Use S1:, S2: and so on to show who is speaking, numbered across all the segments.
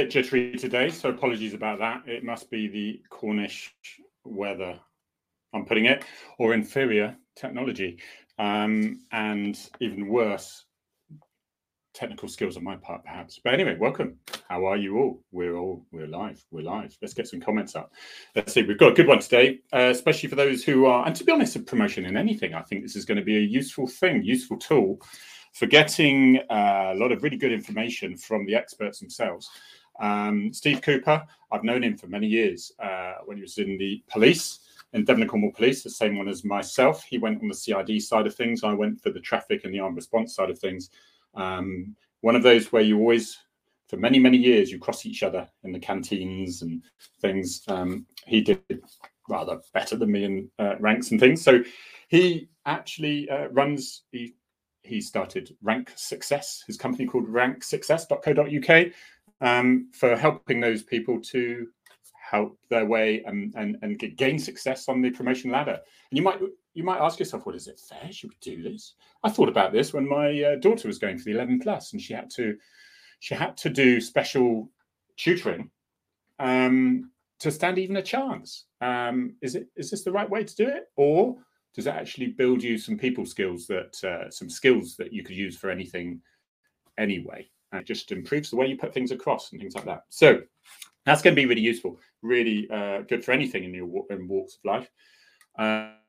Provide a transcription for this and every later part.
S1: bit jittery today, so apologies about that. It must be the Cornish weather, I'm putting it, or inferior technology. Um, and even worse, technical skills on my part, perhaps. But anyway, welcome. How are you all? We're all we're live. We're live. Let's get some comments up. Let's see. We've got a good one today, uh, especially for those who are. And to be honest, a promotion in anything, I think this is going to be a useful thing, useful tool for getting uh, a lot of really good information from the experts themselves. Um, Steve Cooper, I've known him for many years uh, when he was in the police in Devon and Cornwall Police, the same one as myself. He went on the CID side of things. I went for the traffic and the armed response side of things. Um, one of those where you always, for many, many years, you cross each other in the canteens and things. Um, he did rather better than me in uh, ranks and things. So he actually uh, runs, he, he started Rank Success, his company called ranksuccess.co.uk, um, for helping those people to help their way and, and, and gain success on the promotion ladder. And you might you might ask yourself, well, is it fair? Should we do this? I thought about this when my uh, daughter was going for the 11 plus, and she had to she had to do special tutoring um, to stand even a chance. Um, is it is this the right way to do it, or does it actually build you some people skills that uh, some skills that you could use for anything anyway? And it just improves the way you put things across and things like that. So that's going to be really useful, really uh, good for anything in your in walks of life.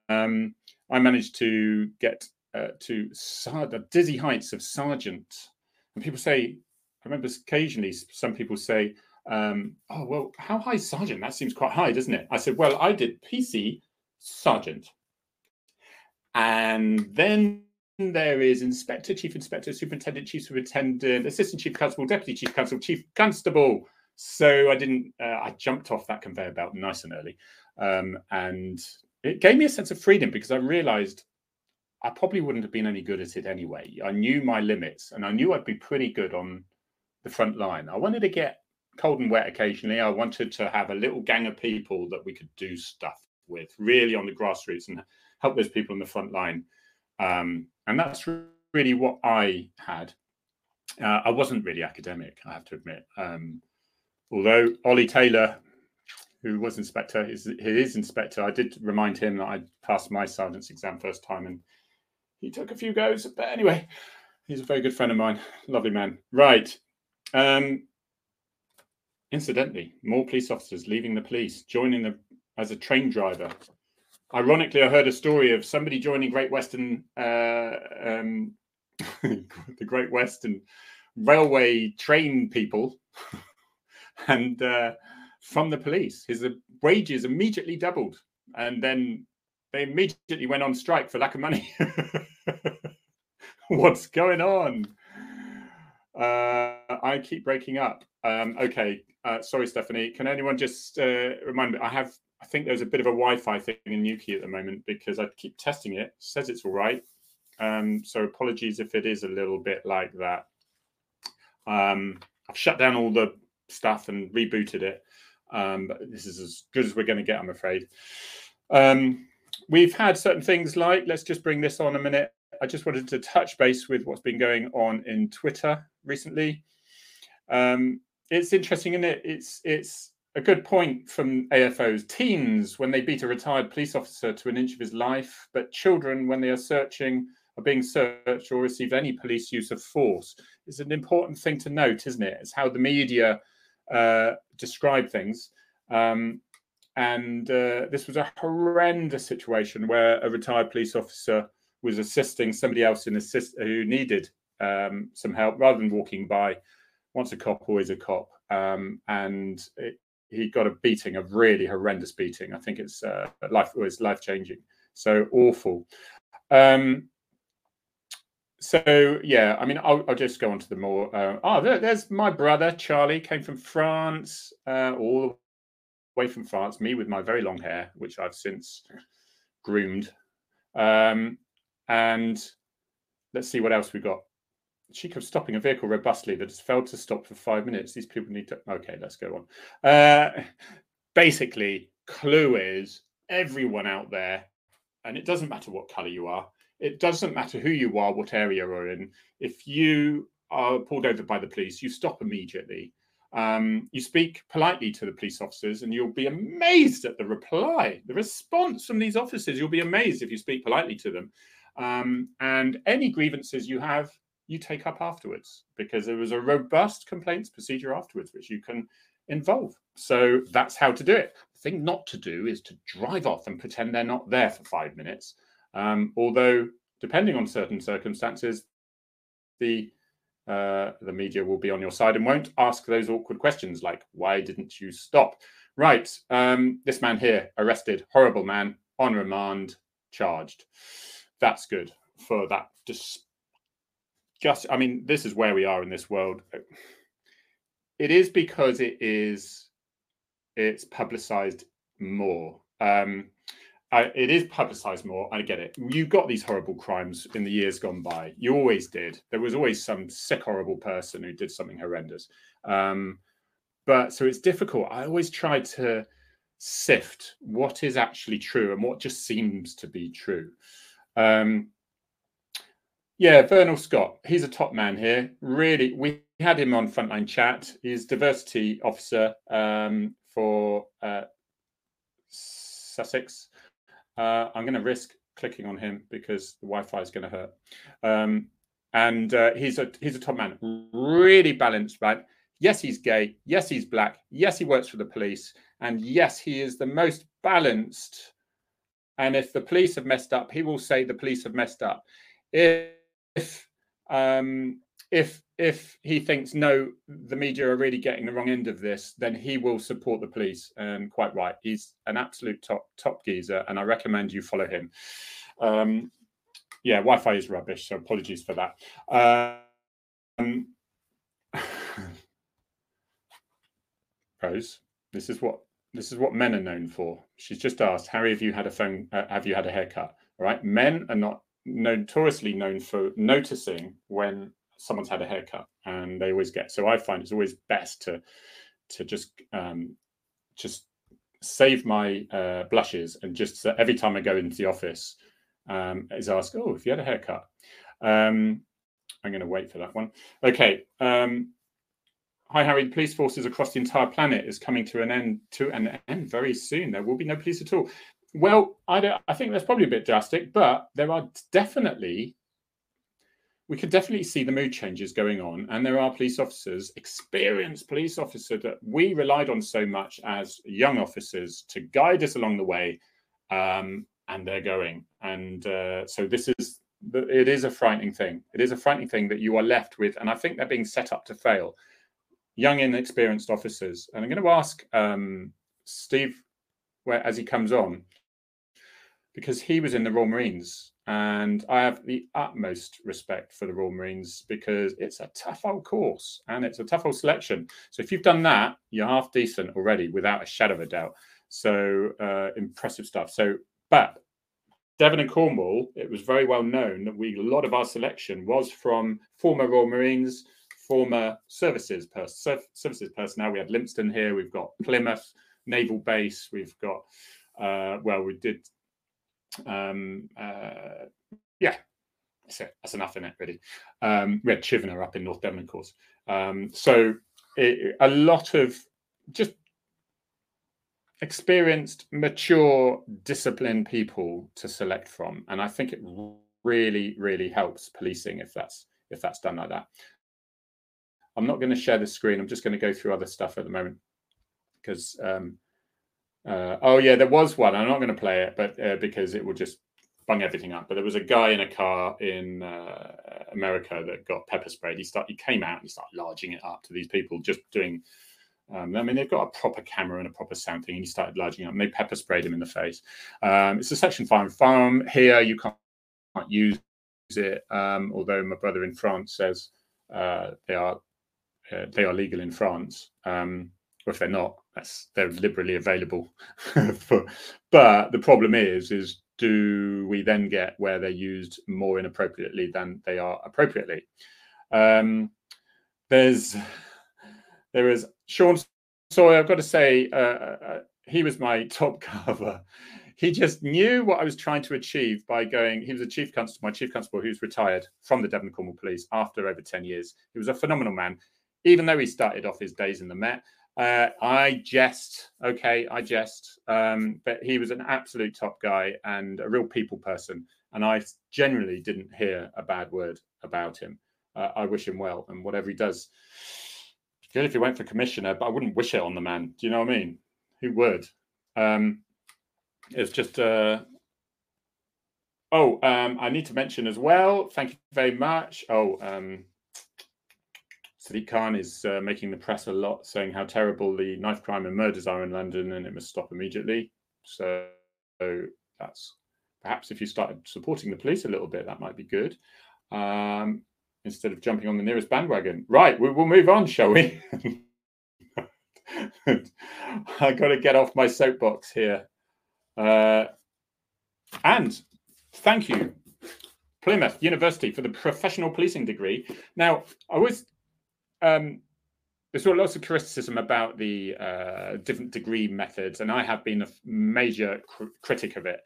S1: Um, I managed to get uh, to the dizzy heights of sergeant, and people say, I remember occasionally some people say, um, "Oh well, how high sergeant? That seems quite high, doesn't it?" I said, "Well, I did PC sergeant, and then." There is inspector, chief inspector, superintendent, chief superintendent, assistant chief constable, deputy chief constable, chief constable, so I didn't. Uh, I jumped off that conveyor belt nice and early, um, and it gave me a sense of freedom because I realised I probably wouldn't have been any good at it anyway. I knew my limits, and I knew I'd be pretty good on the front line. I wanted to get cold and wet occasionally. I wanted to have a little gang of people that we could do stuff with, really on the grassroots, and help those people on the front line. Um, and that's really what I had. Uh, I wasn't really academic, I have to admit. Um, although Ollie Taylor, who was inspector, is his inspector, I did remind him that I passed my sergeant's exam first time, and he took a few goes. But anyway, he's a very good friend of mine, lovely man. Right. Um, incidentally, more police officers leaving the police, joining the as a train driver. Ironically, I heard a story of somebody joining Great Western, uh, um, the Great Western Railway train people. and uh, from the police. His wages immediately doubled, and then they immediately went on strike for lack of money. What's going on? Uh, I keep breaking up. Um, okay, uh, sorry, Stephanie. Can anyone just uh, remind me? I have, I think there's a bit of a Wi-Fi thing in Newquay at the moment because I keep testing it. it says it's all right. Um, so apologies if it is a little bit like that. Um, I've shut down all the stuff and rebooted it. Um, but this is as good as we're going to get, I'm afraid. Um, we've had certain things like, let's just bring this on a minute. I just wanted to touch base with what's been going on in Twitter recently. Um, it's interesting, isn't it? It's it's a good point from AFOs. Teens, when they beat a retired police officer to an inch of his life, but children, when they are searching, are being searched or receive any police use of force. It's an important thing to note, isn't it? It's how the media uh, describe things. Um, and uh, this was a horrendous situation where a retired police officer was assisting somebody else in assist who needed um, some help rather than walking by. Once a cop, always a cop. Um, and it, he got a beating, a really horrendous beating. I think it's uh, life was life changing. So awful. Um, so yeah, I mean, I'll, I'll, just go on to the more. Uh, oh, there, there's my brother Charlie, came from France, uh, all the way from France. Me with my very long hair, which I've since groomed. Um, and let's see what else we got. Cheek of stopping a vehicle robustly that has failed to stop for five minutes. These people need to. Okay, let's go on. Uh, basically, clue is everyone out there, and it doesn't matter what color you are it doesn't matter who you are, what area you're in. If you are pulled over by the police, you stop immediately. Um, you speak politely to the police officers, and you'll be amazed at the reply, the response from these officers. You'll be amazed if you speak politely to them. Um, and any grievances you have, you take up afterwards because there was a robust complaints procedure afterwards, which you can involve. So that's how to do it. The thing not to do is to drive off and pretend they're not there for five minutes. Um, although, depending on certain circumstances, the uh, the media will be on your side and won't ask those awkward questions like, "Why didn't you stop?" Right, um, this man here arrested, horrible man, on remand, charged. That's good for that. Just, I mean, this is where we are in this world. It is because it is, it's publicized more. Um, uh, it is publicized more. I get it. You got these horrible crimes in the years gone by. You always did. There was always some sick, horrible person who did something horrendous. Um, but so it's difficult. I always try to sift what is actually true and what just seems to be true. Um, yeah, Vernal Scott, he's a top man here. Really, we had him on Frontline Chat. He's diversity officer um, for uh, Sussex. Uh, I'm going to risk clicking on him because the Wi-Fi is going to hurt. Um, and uh, he's a he's a top man, really balanced, right? Yes, he's gay. Yes, he's black. Yes, he works for the police, and yes, he is the most balanced. And if the police have messed up, he will say the police have messed up. If um, if if he thinks no, the media are really getting the wrong end of this, then he will support the police. And quite right, he's an absolute top top geezer, and I recommend you follow him. Um, yeah, Wi-Fi is rubbish, so apologies for that. Um, Rose, this is what this is what men are known for. She's just asked, Harry, have you had a phone? Uh, have you had a haircut? All right, men are not notoriously known for noticing when someone's had a haircut and they always get so i find it's always best to to just um just save my uh, blushes and just uh, every time i go into the office um is ask oh if you had a haircut um i'm going to wait for that one okay um Hi, Harry. Police forces across the entire planet is coming to an end to an end very soon. There will be no police at all. Well, I, I think that's probably a bit drastic, but there are definitely we could definitely see the mood changes going on. And there are police officers, experienced police officers that we relied on so much as young officers to guide us along the way. Um, and they're going. And uh, so this is, it is a frightening thing. It is a frightening thing that you are left with. And I think they're being set up to fail. Young, inexperienced officers. And I'm going to ask um, Steve, where as he comes on, because he was in the Royal Marines and I have the utmost respect for the Royal Marines because it's a tough old course and it's a tough old selection. So if you've done that, you're half decent already without a shadow of a doubt. So uh, impressive stuff. So, but Devon and Cornwall, it was very well known that we a lot of our selection was from former Royal Marines, former services pers- services personnel. We had Lympstone here. We've got Plymouth Naval Base. We've got uh, well, we did um, uh, yeah, that's it. That's enough in it, really. Um, we had Chivenor up in North Devon, of course. Um, so it, a lot of just experienced, mature, disciplined people to select from, and I think it really, really helps policing if that's if that's done like that. I'm not going to share the screen. I'm just going to go through other stuff at the moment because um, uh, oh yeah, there was one. I'm not going to play it, but uh, because it will just bung everything up. But there was a guy in a car in uh, America that got pepper sprayed. He start he came out and he started larging it up to these people, just doing. Um, I mean, they've got a proper camera and a proper sound thing, and he started larging up. And they pepper sprayed him in the face. Um, it's a Section Five farm here. You can't, use it, um, although my brother in France says uh, they are uh, they are legal in France. Um, or if they're not, that's they're liberally available. for, but the problem is, is do we then get where they're used more inappropriately than they are appropriately? Um, there's there is Shaun Sawyer. I've got to say, uh, uh, he was my top cover. He just knew what I was trying to achieve by going. He was a chief constable, my chief constable, who's retired from the Devon Cornwall Police after over ten years. He was a phenomenal man even though he started off his days in the Met. Uh, I jest, okay, I jest, um, but he was an absolute top guy and a real people person. And I generally didn't hear a bad word about him. Uh, I wish him well and whatever he does. Good if he went for commissioner, but I wouldn't wish it on the man. Do you know what I mean? Who would? Um, it's just uh, Oh, um, I need to mention as well. Thank you very much. Oh, um, Sadiq Khan is uh, making the press a lot, saying how terrible the knife crime and murders are in London, and it must stop immediately. So, so that's perhaps if you started supporting the police a little bit, that might be good. Um, instead of jumping on the nearest bandwagon. Right, we, will move on, shall we? I got to get off my soapbox here. Uh, and Thank you, Plymouth University, for the professional policing degree. Now, I was um, there's lots of criticism about the uh, different degree methods, and I have been a major cr- critic of it.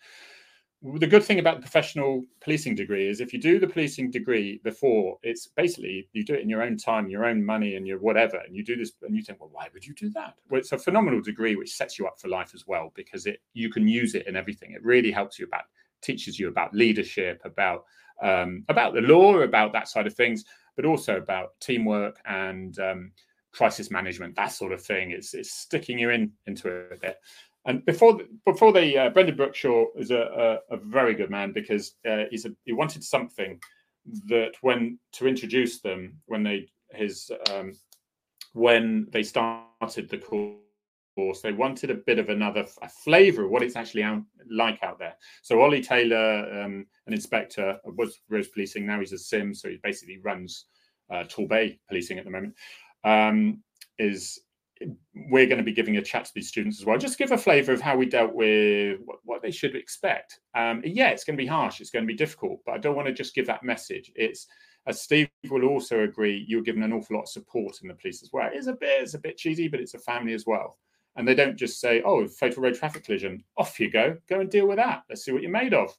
S1: The good thing about the professional policing degree is if you do the policing degree before, it's basically you do it in your own time, your own money, and your whatever, and you do this, and you think, well, why would you do that? Well, it's a phenomenal degree which sets you up for life as well because it you can use it in everything. It really helps you about teaches you about leadership, about um, about the law, about that side of things, but also about teamwork and um, crisis management, that sort of thing. It's it's sticking you in into it a bit. And before before they, uh, Brendan Brookshaw is a, a, a, very good man because uh, he's a, he wanted something that when to introduce them when they his um, when they started the course course, they wanted a bit of another flavour of what it's actually out, like out there. So Ollie Taylor, um, an inspector, was Rose Policing. Now he's a sim, so he basically runs uh, Torbay Policing at the moment. Um, is we're going to be giving a chat to these students as well. Just give a flavour of how we dealt with what, what they should expect. Um, yeah, it's going to be harsh. It's going to be difficult, but I don't want to just give that message. It's as Steve will also agree, you're given an awful lot of support in the police as well. It's a bit, it's a bit cheesy, but it's a family as well and they don't just say, "Oh, fatal road traffic collision, off you go, go and deal with that. Let's see what you're made of."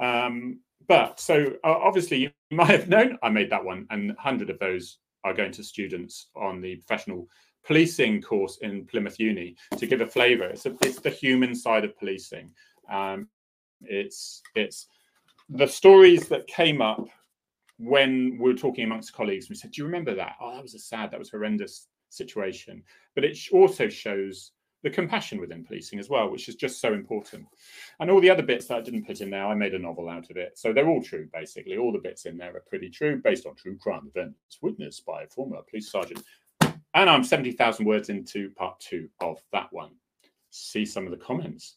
S1: Um, but so uh, obviously, you might have known I made that one, and 100 of those are going to students on the professional policing course in Plymouth Uni to give a flavour. It's, a, it's the human side of policing. Um, it's it's the stories that came up when we were talking amongst colleagues. We said, "Do you remember that? Oh, that was a sad, that was horrendous situation." But it also shows the compassion within policing as well, which is just so important. And all the other bits that I didn't put in there, I made a novel out of it. So they're all true, basically. All the bits in there are pretty true, based on true crime events witnessed by a former police sergeant. And I'm 70,000 words into part two of that one. See some of the comments.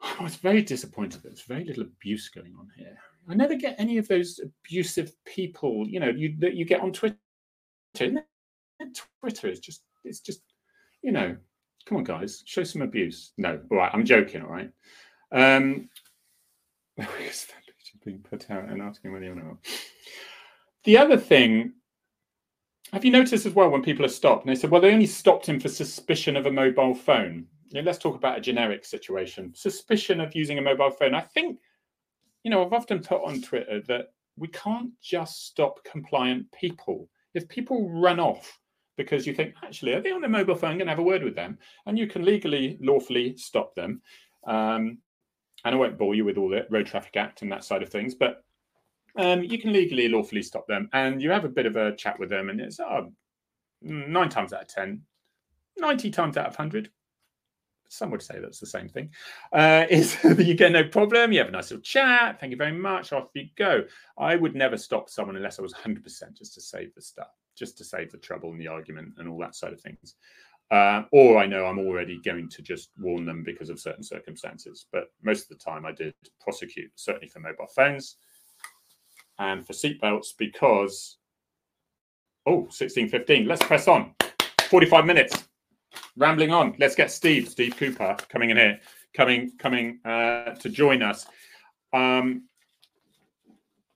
S1: I was very disappointed there's very little abuse going on here. I never get any of those abusive people, you know, you, that you get on Twitter. Twitter is just, it's just, you know, Come on, guys, show some abuse. No, all right, I'm joking. All right. Um, being put out and asking whether you know. The other thing, have you noticed as well when people are stopped and they said, well, they only stopped him for suspicion of a mobile phone. You know, let's talk about a generic situation. Suspicion of using a mobile phone. I think, you know, I've often put on Twitter that we can't just stop compliant people. If people run off because you think, actually, are they on their mobile phone? Going to have a word with them. And you can legally, lawfully stop them. Um, and I won't bore you with all the Road Traffic Act and that side of things, but um, you can legally, lawfully stop them. And you have a bit of a chat with them. And it's oh, nine times out of 10, 90 times out of 100, some would say that's the same thing, uh, is you get no problem, you have a nice little chat, thank you very much, off you go. I would never stop someone unless I was 100% just to save the stuff just to save the trouble and the argument and all that side of things. Uh, or I know I'm already going to just warn them because of certain circumstances. But most of the time, I did prosecute, certainly for mobile phones and for seatbelts because, oh, 1615. Let's press on. 45 minutes. Rambling on. Let's get Steve, Steve Cooper, coming in here, coming coming uh, to join us. Um,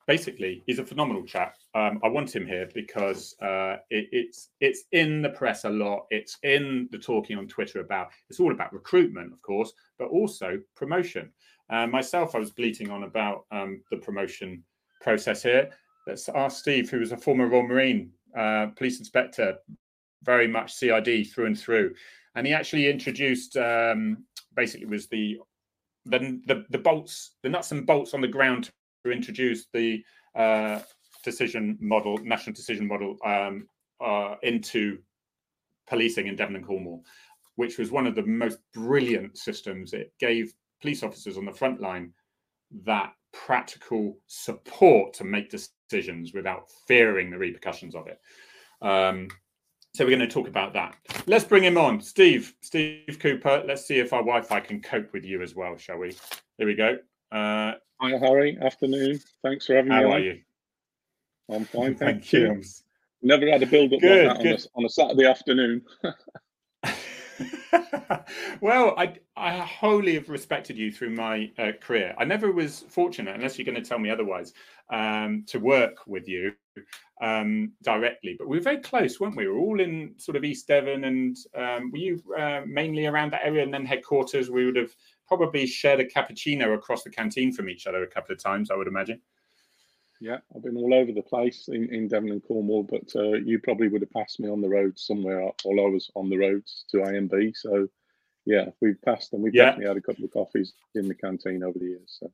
S1: basically, he's a phenomenal chap. Um, I want him here because uh, it, it's it's in the press a lot. It's in the talking on Twitter about. It's all about recruitment, of course, but also promotion. Uh, myself, I was bleating on about um, the promotion process here. Let's ask Steve, who was a former Royal Marine uh, police inspector, very much CID through and through, and he actually introduced um, basically was the, the the the bolts, the nuts and bolts on the ground introduce the uh, decision model, national decision model um, uh, into policing in Devon and Cornwall, which was one of the most brilliant systems. It gave police officers on the front line that practical support to make decisions without fearing the repercussions of it. Um, so we're going to talk about that. Let's bring him on, Steve. Steve Cooper. Let's see if our Wi-Fi can cope with you as well, shall we? Here we go. Uh,
S2: Hi, Harry. Afternoon. Thanks for having me.
S1: how are
S2: on.
S1: you?
S2: I'm fine, thank,
S1: Thank
S2: you.
S1: you.
S2: Never had a build up
S1: Good,
S2: like that on a, on a Saturday afternoon.
S1: well, I I wholly have respected you through my uh, career. I never was fortunate, unless you're going to tell me otherwise, um, to work with you um, directly. But we were very close, weren't we? We were all in sort of East Devon, and um, were you uh, mainly around that area? And then headquarters, we would have probably shared a cappuccino across the canteen from each other a couple of times, I would imagine.
S2: yeah, I've been all over the place in, in Devon and Cornwall, but uh, you probably would have passed me on the road somewhere while I was on the roads to AMB. So, yeah, we've passed and we've
S1: Yeah.
S2: definitely had a couple of coffees in the canteen over the years. So.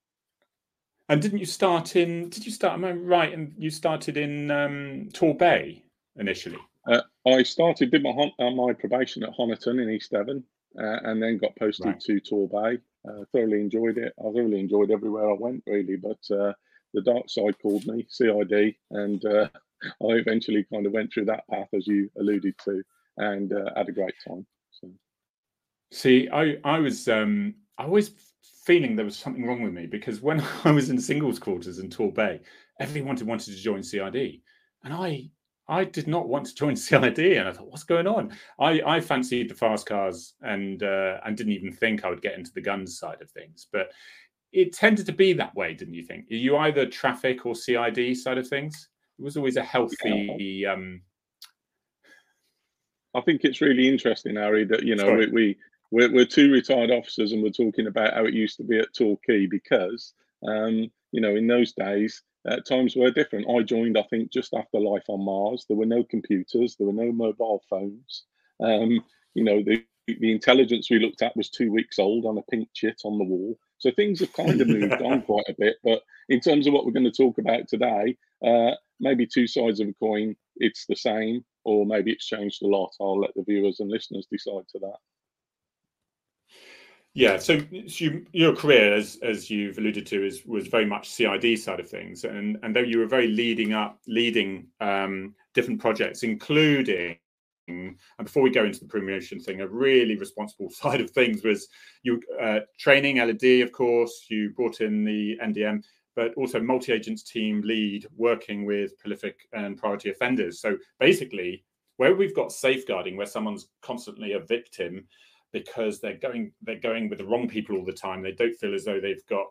S1: And didn't you start in? Did you start? Am I right? And you started in um, Torbay initially.
S2: Uh, I started did my uh, my probation at Honiton in East Devon, and then got posted
S1: Right.
S2: to Torbay. Uh, thoroughly enjoyed it. I thoroughly enjoyed everywhere I went, really. But uh, the dark side called me, CID, and uh, I eventually kind of went through that path as you alluded to, and uh, had a great time. So
S1: See, I I was um I was feeling there was something wrong with me because when I was in singles quarters in Torbay, everyone wanted to join CID, and I I did not want to join CID, and I thought, what's going on? I I fancied the fast cars and uh, and didn't even think I would get into the guns side of things, but it tended to be that way, didn't you think? You either traffic or CID side of things? It was always a healthy um
S2: I think it's really interesting, Harry, that you know
S1: Sorry.
S2: we, we we're, we're two retired officers and we're talking about how it used to be at Torquay because um, you know in those days uh, times were different. I joined, I think, just after Life on Mars. There were no computers, there were no mobile phones. Um, you know the the intelligence we looked at was two weeks old on a pink chit on the wall. So things have kind of moved on quite a bit. But in terms of what we're going to talk about today, uh, maybe two sides of a coin. It's the same, or maybe it's changed a lot. I'll let the viewers and listeners decide to that.
S1: Yeah, so, so you, your career, as as you've alluded to, is was very much CID side of things, and and though you were very leading up, leading um, different projects, including, and before we go into the promotion thing, a really responsible side of things was you uh, training LED, of course. You brought in the NDM, but also multi-agents team lead, working with prolific and priority offenders. So basically, where we've got safeguarding, where someone's constantly a victim because they're going they're going with the wrong people all the time. They don't feel as though they've got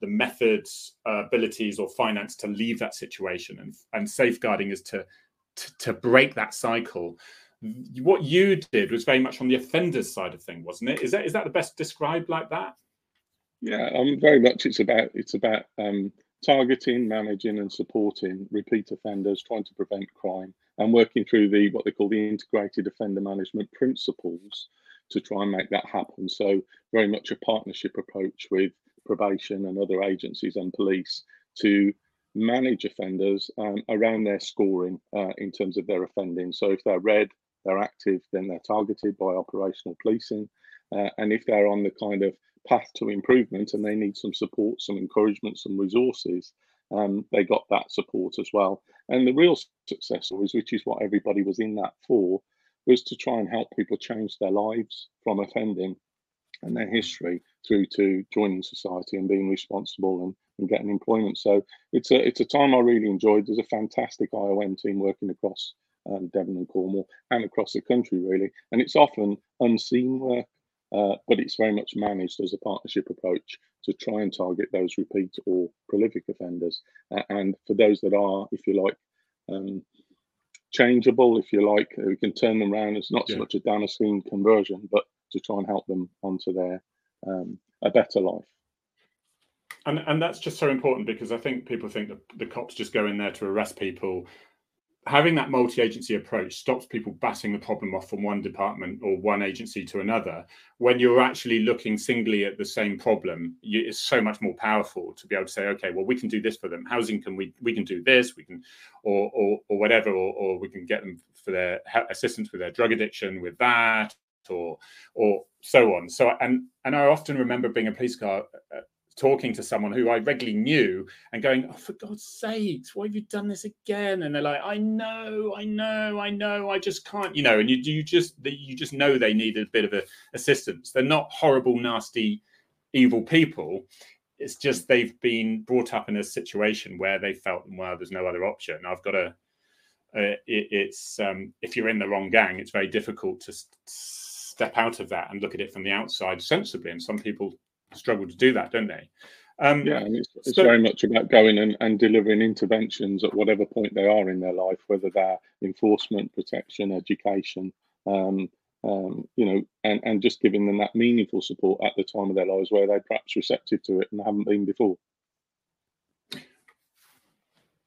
S1: the methods, uh, abilities, or finance to leave that situation. And and safeguarding is to, to to break that cycle. What you did was very much on the offenders side of thing, wasn't it? Is that is that the best described like that?
S2: Yeah, um, very much. It's about it's about um, targeting, managing, and supporting repeat offenders, trying to prevent crime, and working through the what they call the integrated offender management principles to try and make that happen. So very much a partnership approach with probation and other agencies and police to manage offenders um, around their scoring uh, in terms of their offending. So if they're red, they're active, then they're targeted by operational policing. Uh, and if they're on the kind of path to improvement and they need some support, some encouragement, some resources, um, they got that support as well. And the real success stories, which is what everybody was in that for, was to try and help people change their lives from offending and their history through to joining society and being responsible and, and getting employment. So it's a it's a time I really enjoyed. There's a fantastic IOM team working across um, Devon and Cornwall and across the country really, and it's often unseen work, uh, but it's very much managed as a partnership approach to try and target those repeat or prolific offenders. Uh, and for those that are, if you like, um, changeable, if you like. We can turn them around. It's not so much a down a Damascene conversion, but to try and help them onto their um, a better life.
S1: And and that's just so important because I think people think that the cops just go in there to arrest people, having that multi-agency approach stops people batting the problem off from one department or one agency to another. When you're actually looking singly at the same problem you, it's so much more powerful to be able to say okay well we can do this for them. Housing can we we can do this. We can or or, or whatever or, or we can get them for their assistance with their drug addiction with that or or so on. So and and i often remember being a police car uh, talking to someone who I regularly knew and going, Oh, for God's sakes, why have you done this again? And they're like, I know, I know, I know, I just can't, you know, and you you just you just know they need a bit of a, assistance. They're not horrible, nasty, evil people. It's just they've been brought up in a situation where they felt, well, there's no other option. I've got to. Uh, it, it's um, if you're in the wrong gang, it's very difficult to st- step out of that and look at it from the outside sensibly. And some people struggle to do that, don't they?
S2: Um, yeah, and it's, it's so, very much about going and, and delivering interventions at whatever point they are in their life, whether they're enforcement, protection, education, um, um, you know, and, and just giving them that meaningful support at the time of their lives where they're perhaps receptive to it and haven't been before.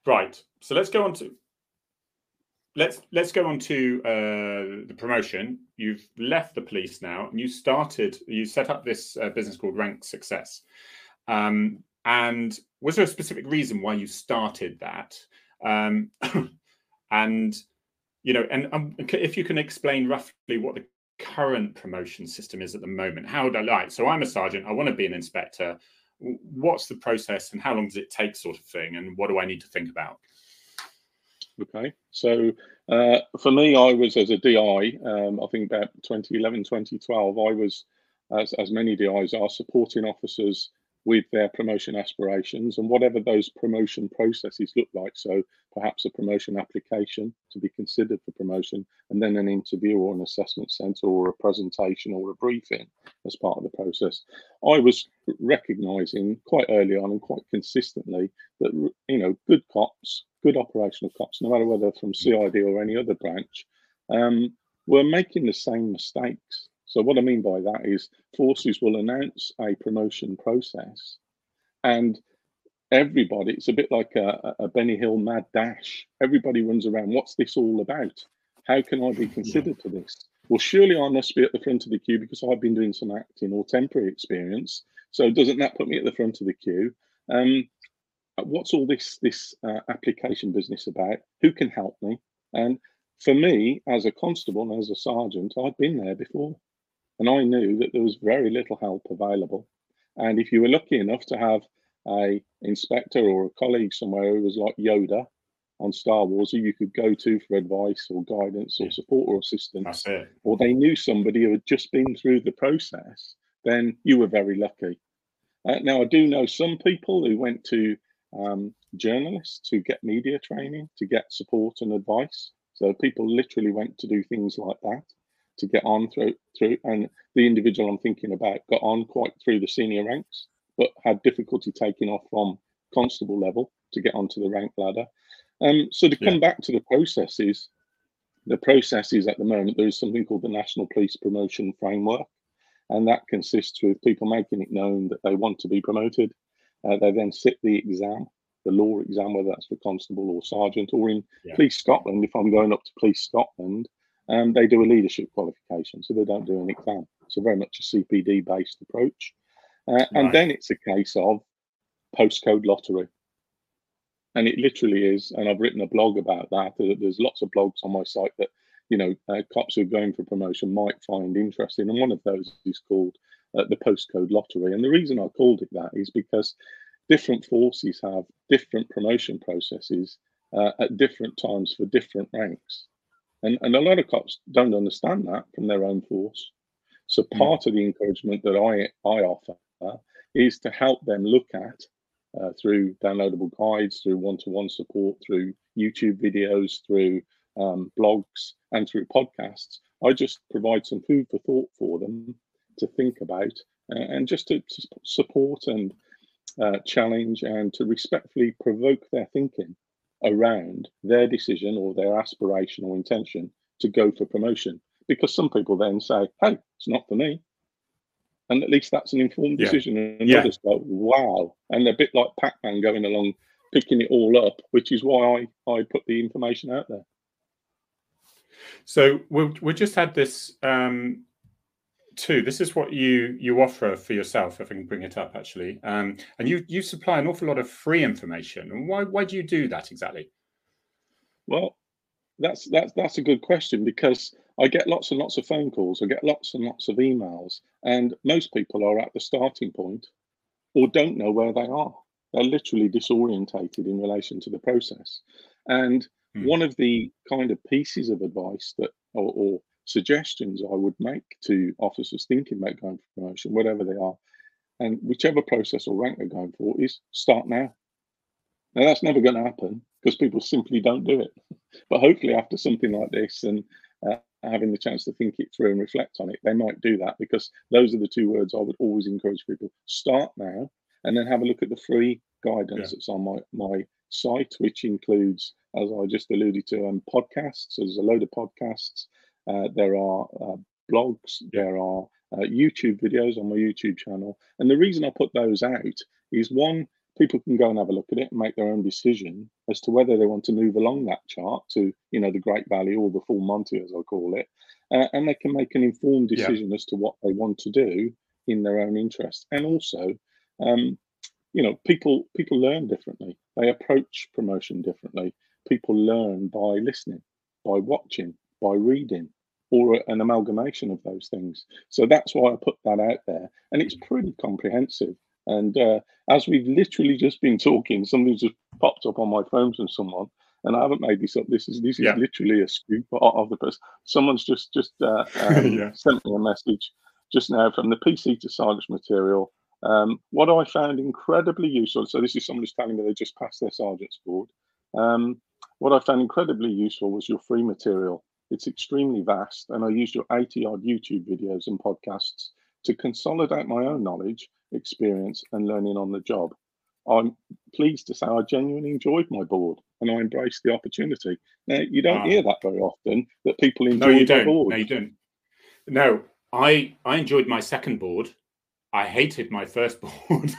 S1: Right. So let's go on to let's let's go on to uh, the promotion. You've left the police now, and you started. You set up this uh, business called Rank Success. Um, and was there a specific reason why you started that? Um, and you know, and um, if you can explain roughly what the current promotion system is at the moment, how would I like? So I'm a sergeant. I want to be an inspector. What's the process, and how long does it take, sort of thing, and what do I need to think about?
S2: Okay, so uh, for me, I was as a DI, um, I think about 2011, 2012, I was, as, as many DIs are, supporting officers with their promotion aspirations and whatever those promotion processes look like. So perhaps a promotion application to be considered for promotion, and then an interview or an assessment centre or a presentation or a briefing as part of the process. I was recognising quite early on and quite consistently that you know good cops, good operational cops, no matter whether from CID or any other branch, um, were making the same mistakes so what I mean by that is forces will announce a promotion process and everybody, it's a bit like a, a Benny Hill mad dash. Everybody runs around, what's this all about? How can I be considered for this? Well, surely I must be at the front of the queue because I've been doing some acting or temporary experience. So doesn't that put me at the front of the queue? Um, what's all this this uh, application business about? Who can help me? And for me, as a constable and as a sergeant, I've been there before. And I knew that there was very little help available. And if you were lucky enough to have a inspector or a colleague somewhere who was like Yoda on Star Wars, who you could go to for advice or guidance or support or assistance, or they knew somebody who had just been through the process, then you were very lucky. Uh, now, I do know some people who went to um, journalists to get media training, to get support and advice. So people literally went to do things like that to get on through through and the individual I'm thinking about got on quite through the senior ranks, but had difficulty taking off from constable level to get onto the rank ladder. Um, so to come yeah. back to the processes, the processes at the moment there is something called the National Police Promotion Framework, and that consists with people making it known that they want to be promoted. Uh, they then sit the exam, the law exam, whether that's for constable or sergeant, or in yeah. Police Scotland. If I'm going up to Police Scotland, um, they do a leadership qualification, so they don't do an exam. So very much a CPD based approach. Uh, right. And then it's a case of postcode lottery. And it literally is, and I've written a blog about that. There's lots of blogs on my site that you know uh, cops who are going for promotion might find interesting, and one of those is called uh, the postcode lottery. And the reason I called it that is because different forces have different promotion processes uh, at different times for different ranks. And, and a lot of cops don't understand that from their own force. So hmm. part mm. of the encouragement that I, I offer is to help them look at uh, through downloadable guides, through one-to-one support, through YouTube videos, through um, blogs, and through podcasts. I just provide some food for thought for them to think about uh, and just to, to support and uh, challenge and to respectfully provoke their thinking around their decision or their aspiration or intention to go for promotion. Because some people then say, hey, it's not for me. And at least that's an informed decision. Yeah. And yeah. others go, wow. And they're a bit like Pac Man going along picking it all up, which is why I, I put the information out there.
S1: So we we just had this um, too. This is what you you offer for yourself, if I can bring it up actually. Um, and you you supply an awful lot of free information. And why why do you do that exactly?
S2: Well, that's that's that's a good question because I get lots and lots of phone calls, I get lots and lots of emails, and most people are at the starting point or don't know where they are. They're literally disorientated in relation to the process. And hmm. one of the kind of pieces of advice that or, or suggestions I would make to officers thinking about going for promotion, whatever they are, and whichever process or rank they're going for, is start now. Now that's never going to happen because people simply don't do it. But hopefully, after something like this and uh, having the chance to think it through and reflect on it, they might do that because those are the two words I would always encourage people: start now, and then have a look at the free guidance yeah. that's on my my site, which includes, as I just alluded to, um, podcasts. So there's a load of podcasts. Uh, there are uh, blogs. There are uh, YouTube videos on my YouTube channel. And the reason I put those out is one, people can go and have a look at it and make their own decision as to whether they want to move along that chart to, you know, the Great Valley or the full Monty, as I call it, uh, and they can make an informed decision yeah. as to what they want to do in their own interest. And also, um, you know, people people learn differently. They approach promotion differently. People learn by listening, by watching, by reading, or an amalgamation of those things. So that's why I put that out there, and it's pretty comprehensive. And uh, as we've literally just been talking, something just popped up on my phone from someone, and I haven't made this up. This is this is yeah. literally a scoop of the person. Someone's just just uh, um, yeah. sent me a message just now from the PC to Sargent's material. Um, what I found incredibly useful. So this is someone who's telling me they just passed their sergeant's board. Um, what I found incredibly useful was your free material. It's extremely vast, and I used your 80 odd YouTube videos and podcasts to consolidate my own knowledge experience and learning on the job. I'm pleased to say I genuinely enjoyed my board and I embraced the opportunity. Now, you don't ah. hear that very often that people enjoy
S1: no, you don't.
S2: board.
S1: No, you don't. No, I I enjoyed my second board. I hated my first board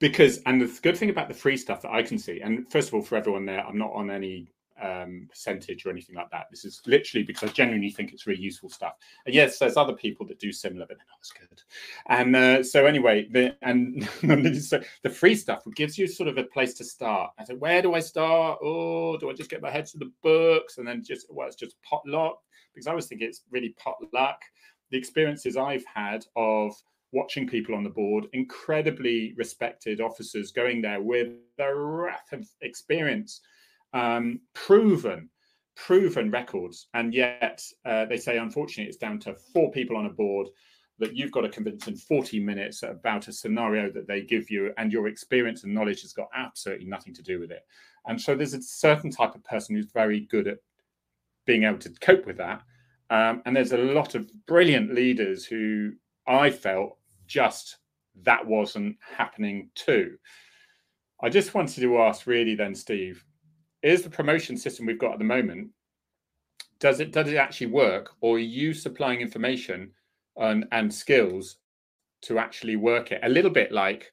S1: because, and the good thing about the free stuff that I can see, and first of all, for everyone there, I'm not on any um, percentage or anything like that. This is literally because I genuinely think it's really useful stuff. And yes, there's other people that do similar, but they're not as good. And uh, so anyway, the and so the free stuff gives you sort of a place to start. I said, where do I start? Oh, do I just get my head to the books and then just well, it's just potluck? Because I was thinking it's really potluck. The experiences I've had of watching people on the board, incredibly respected officers going there with a wrath of experience um, proven proven records. And yet uh, they say unfortunately it's down to four people on a board that you've got to convince in 40 minutes about a scenario that they give you and your experience and knowledge has got absolutely nothing to do with it. And so there's a certain type of person who's very good at being able to cope with that. Um, and there's a lot of brilliant leaders who i felt just that wasn't happening too. I just wanted to ask really then steve is the promotion system we've got at the moment. Does it does it actually work or are you supplying information and, and skills to actually work it? A little bit like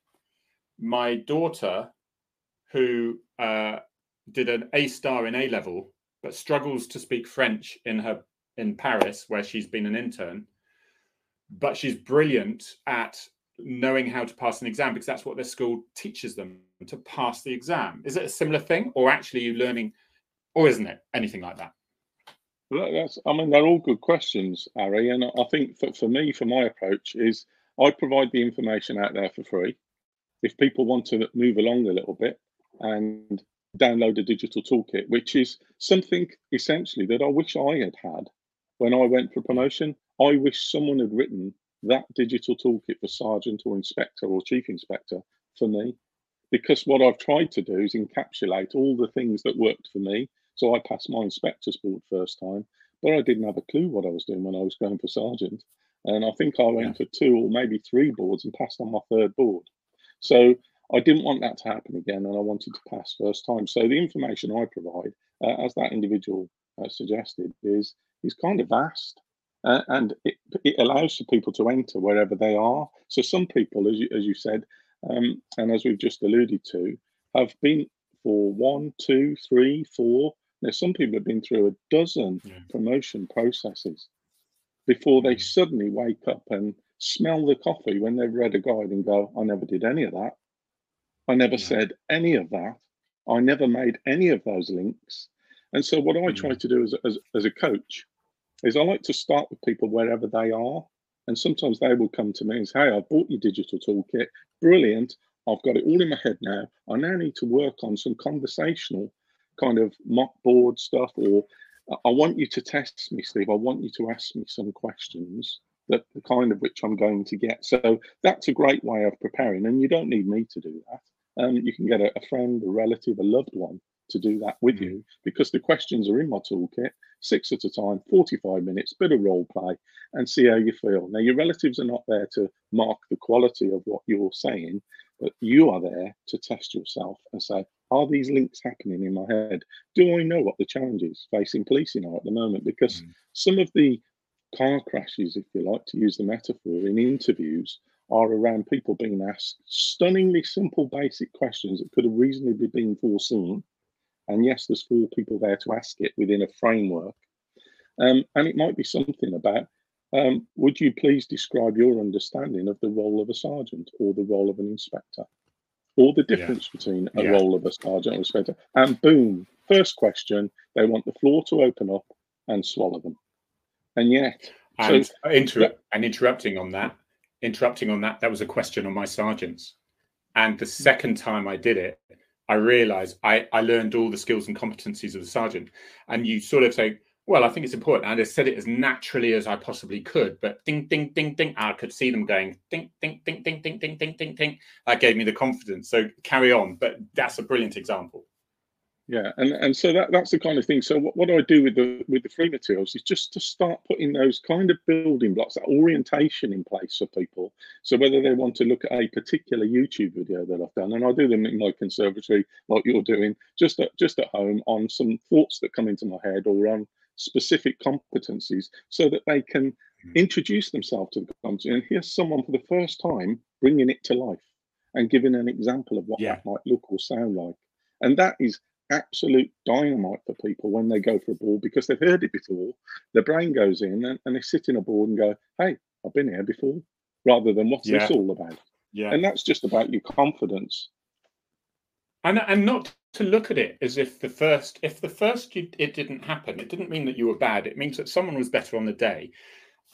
S1: my daughter who uh, did an a star in a level but struggles to speak french in her in paris where she's been an intern but she's brilliant at knowing how to pass an exam because that's what their school teaches them to pass the exam. Is it a similar thing, or actually you learning, or isn't it anything like that?
S2: Well, that's, I mean, they're all good questions, Harry. And I think for, for me, for my approach, is I provide the information out there for free. If people want to move along a little bit and download a digital toolkit, which is something essentially that I wish I had had when I went for promotion. I wish someone had written that digital toolkit for sergeant or inspector or chief inspector for me. Because what I've tried to do is encapsulate all the things that worked for me. So I passed my inspector's board first time, but I didn't have a clue what I was doing when I was going for sergeant. And I think I went yeah. for two or maybe three boards and passed on my third board. So I didn't want that to happen again, and I wanted to pass first time. So the information I provide, uh, as that individual uh, suggested, is is kind of vast uh, and it, it allows for people to enter wherever they are. So some people, as you, as you said, um, and as we've just alluded to, have been for one, two, three, four. Now, some people have been through a dozen yeah. promotion processes before they mm. suddenly wake up and smell the coffee when they've read a guide and go, I never did any of that. I never yeah. said any of that. I never made any of those links. And so, what I try to do as, as, as a coach is I like to start with people wherever they are. And sometimes they will come to me and say, Hey, I've bought your digital toolkit. Brilliant. I've got it all in my head now. I now need to work on some conversational kind of mock board stuff, or I want you to test me, Steve. I want you to ask me some questions that the kind of which I'm going to get. So that's a great way of preparing, and you don't need me to do that. Um, you can get a, a friend, a relative, a loved one to do that with mm-hmm. you because the questions are in my toolkit, six at a time, 45 minutes, bit of role play, and see how you feel. Now, your relatives are not there to mark the quality of what you're saying, but you are there to test yourself and say, are these links happening in my head? Do I know what the challenges facing policing are at the moment? Because mm. some of the car crashes, if you like to use the metaphor, in interviews are around people being asked stunningly simple, basic questions that could have reasonably been foreseen. And yes, there's four people there to ask it within a framework. Um, and it might be something about um, would you please describe your understanding of the role of a sergeant or the role of an inspector? Or the difference yeah. between a yeah. role of a sergeant or inspector? And boom, first question, they want the floor to open up and swallow them. And yet,
S1: and, so, inter- and interrupting on that, interrupting on that, that was a question on my sergeants. And the second time I did it, I realized I, I learned all the skills and competencies of the sergeant. And you sort of say, well, I think it's important. And I said it as naturally as I possibly could, but ding, ding, ding, ding. I could see them going ding, ding, ding, ding, ding, ding, ding, ding, ding. That gave me the confidence. So carry on. But that's a brilliant example.
S2: Yeah, and, and so that, that's the kind of thing. So what, what do I do with the with the free materials is just to start putting those kind of building blocks, that orientation in place for people. So whether they want to look at a particular YouTube video that I've done, and I do them in my conservatory, like you're doing, just at just at home on some thoughts that come into my head or on specific competencies so that they can mm-hmm. introduce themselves to the competency. And here's someone for the first time bringing it to life and giving an example of what yeah. that might look or sound like. And that is absolute dynamite for people when they go for a board because they've heard it before. Their brain goes in and, and they sit in a board and go, Hey, I've been here before, rather than what's yeah. this all about? Yeah. And that's just about your confidence.
S1: And and not to look at it as if the first if the first you, it didn't happen it didn't mean that you were bad it means that someone was better on the day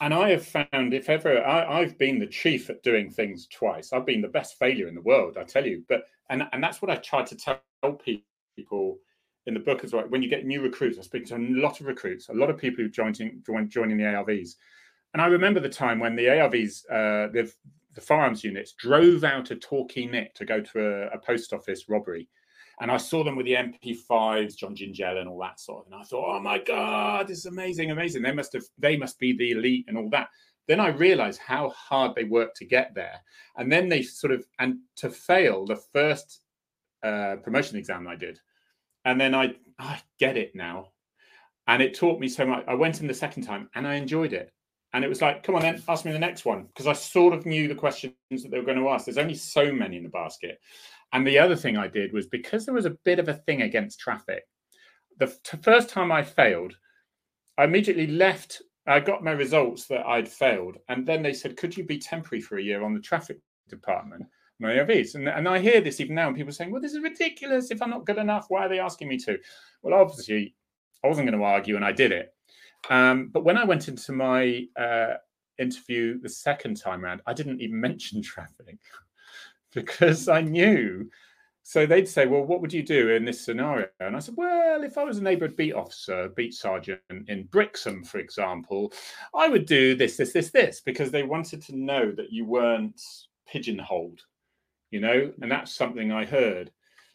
S1: and i have found if ever I, i've been the chief at doing things twice i've been the best failure in the world i tell you but and and that's what i try to tell people in the book as well when you get new recruits i speak to a lot of recruits a lot of people who joining join, joining the arvs and i remember the time when the arvs uh, the, the firearms units drove out of torquay nick to go to a, a post office robbery and I saw them with the MP5s, John Gingell, and all that sort of. And I thought, oh my god, this is amazing, amazing. They must have, they must be the elite and all that. Then I realized how hard they worked to get there, and then they sort of and to fail the first uh, promotion exam I did, and then I I get it now, and it taught me so much. I went in the second time and I enjoyed it. And it was like, come on then, ask me the next one. Because I sort of knew the questions that they were going to ask. There's only so many in the basket. And the other thing I did was because there was a bit of a thing against traffic, the t- first time I failed, I immediately left. I got my results that I'd failed. And then they said, could you be temporary for a year on the traffic department? My OVs. And, and I hear this even now, and people saying, well, this is ridiculous. If I'm not good enough, why are they asking me to? Well, obviously, I wasn't going to argue, and I did it. Um, but when I went into my uh, interview the second time around, I didn't even mention traffic because I knew. So they'd say, Well, what would you do in this scenario? And I said, Well, if I was a neighborhood beat officer, beat sergeant in Brixham, for example, I would do this, this, this, this, because they wanted to know that you weren't pigeonholed, you know, and that's something I heard.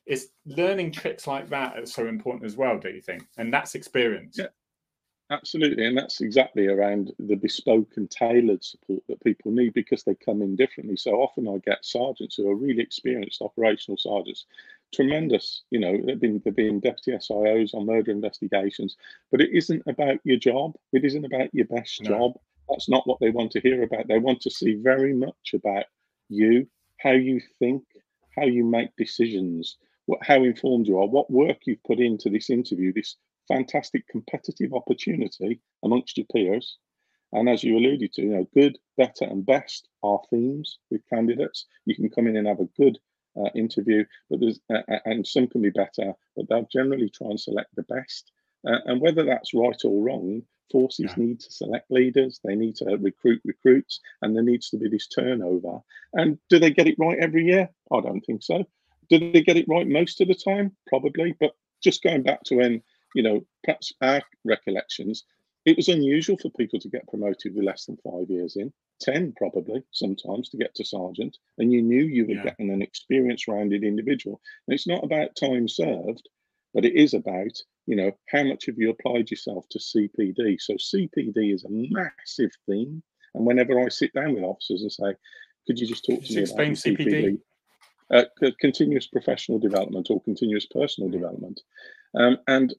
S1: It's learning tricks like that is so important as well, do you think? And that's experience.
S2: Yeah. Absolutely, and that's exactly around the bespoke and tailored support that people need because they come in differently. So often I get sergeants who are really experienced operational sergeants, tremendous, you know, they've been they've been deputy SIOs on murder investigations, but it isn't about your job. It isn't about your best no. job. That's not what they want to hear about. They want to see very much about you, how you think, how you make decisions, what, how informed you are, what work you've put into this interview, this fantastic competitive opportunity amongst your peers. And as you alluded to, you know, good, better, and best are themes with candidates. You can come in and have a good uh, interview, but there's uh, and some can be better, but they'll generally try and select the best. Uh, and whether that's right or wrong, forces yeah. need to select leaders, they need to recruit recruits, and there needs to be this turnover. And do they get it right every year? I don't think so. Do they get it right most of the time? Probably. But just going back to when, you know, perhaps our recollections, it was unusual for people to get promoted with less than five years in, 10 probably sometimes to get to sergeant. And you knew you were yeah. getting an experience rounded individual. And it's not about time served, but it is about you know, how much have you applied yourself to CPD? So CPD is a massive theme. And whenever I sit down with officers and say, could you just talk to me
S1: explain about CPD?
S2: CPD? Uh, continuous professional development or continuous personal development. Um, and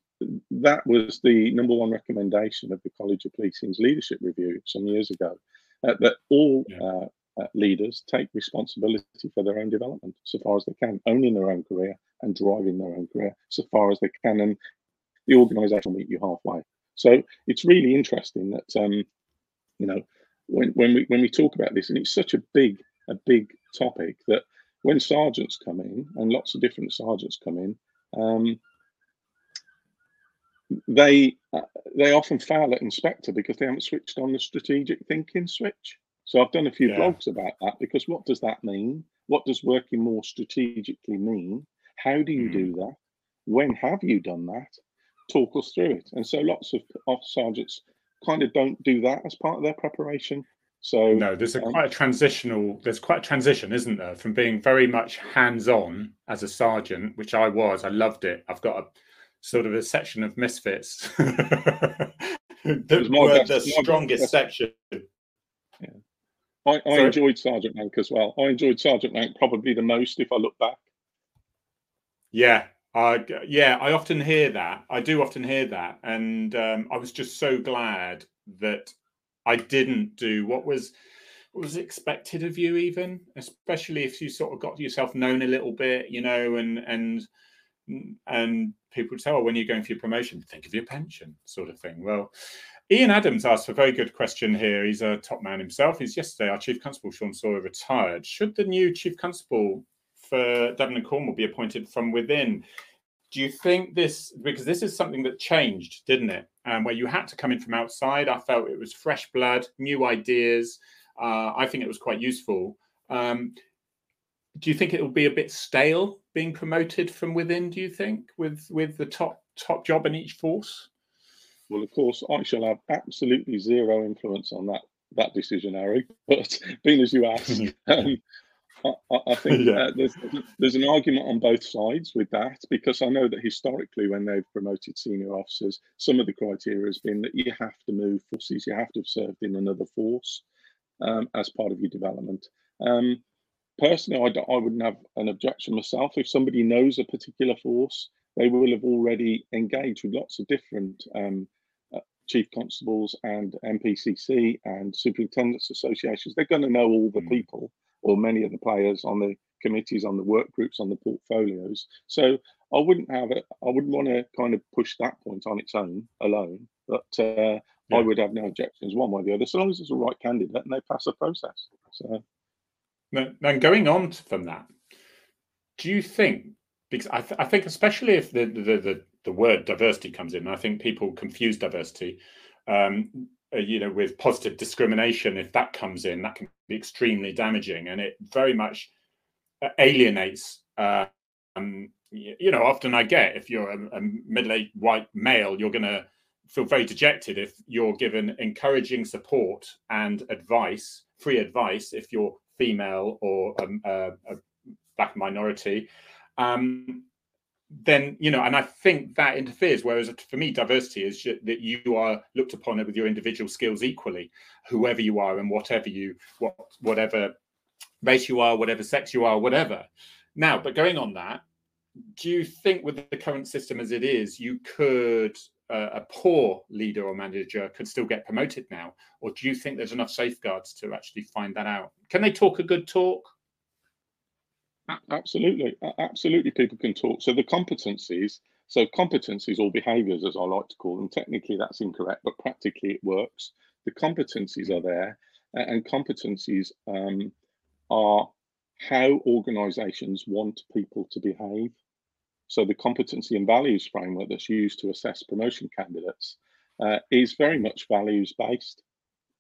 S2: that was the number one recommendation of the College of Policing's leadership review some years ago, uh, that all yeah. uh, uh, leaders take responsibility for their own development so far as they can, owning their own career and driving their own career so far as they can. And the organisation will meet you halfway. So it's really interesting that um, you know when when we when we talk about this, and it's such a big a big topic that when sergeants come in and lots of different sergeants come in, um, they uh, they often fail at inspector because they haven't switched on the strategic thinking switch. So I've done a few yeah. blogs about that because what does that mean? What does working more strategically mean? How do you mm. do that? When have you done that? Talk us through it. And so lots of, of sergeants kind of don't do that as part of their preparation. So
S1: no, there's a um, quite a transitional. There's quite a transition, isn't there, from being very much hands-on as a sergeant, which I was. I loved it. I've got a sort of a section of misfits. that were the strongest section.
S2: Yeah. I, I enjoyed Sergeant Rank as well. I enjoyed Sergeant Rank probably the most if I look back.
S1: Yeah, uh, yeah, I often hear that. I do often hear that, and um, I was just so glad that I didn't do what was what was expected of you, even especially if you sort of got yourself known a little bit, you know, and and and people would say, "Oh, when you're going for your promotion, think of your pension," sort of thing. Well, Ian Adams asked a very good question here. He's a top man himself. He's yesterday our Chief Constable Shaun Sawyer retired. Should the new Chief Constable for Devon and Cornwall be appointed from within. Do you think this, because this is something that changed, didn't it? Um, where you had to come in from outside. I felt it was fresh blood, new ideas. Uh, I think it was quite useful. Um, do you think it will be a bit stale being promoted from within? Do you think with with the top top job in each force?
S2: Well, of course, I shall have absolutely zero influence on that that decision, Harry. But being as you asked, um, I, I think yeah. uh, there's there's an argument on both sides with that because I know that historically, when they've promoted senior officers, some of the criteria has been that you have to move forces, you have to have served in another force um, as part of your development. Um, personally, I, I wouldn't have an objection myself if somebody knows a particular force. They will have already engaged with lots of different um, uh, chief constables and NPCC and superintendents associations. They're going to know all the mm. people or many of the players on the committees, on the work groups, on the portfolios. So I wouldn't have it. I wouldn't want to kind of push that point on its own alone. But uh, yeah. I would have no objections one way or the other, so long as it's a right candidate and they pass the process. So.
S1: Then going on from that, do you think? Because I, th- I think especially if the, the the the word diversity comes in, I think people confuse diversity. Um, uh, you know, with positive discrimination, if that comes in, that can be extremely damaging, and it very much uh, alienates. Uh, um, you know, often I get if you're a, a middle-aged white male, you're going to feel very dejected if you're given encouraging support and advice, free advice, if you're female or um, a, a black minority. Um, then you know and i think that interferes whereas for me diversity is that you are looked upon with your individual skills equally. Whoever you are and whatever you what whatever race you are whatever sex you are whatever. Now but going on that do you think with the current system as it is you could uh, a poor leader or manager could still get promoted now? Or do you think there's enough safeguards to actually find that out? Can they talk a good talk
S2: Absolutely, absolutely. People can talk. So the competencies, so competencies or behaviours, as I like to call them. Technically, that's incorrect, but practically it works. The competencies are there, and competencies um, are how organisations want people to behave. So the competency and values framework that's used to assess promotion candidates uh, is very much values based.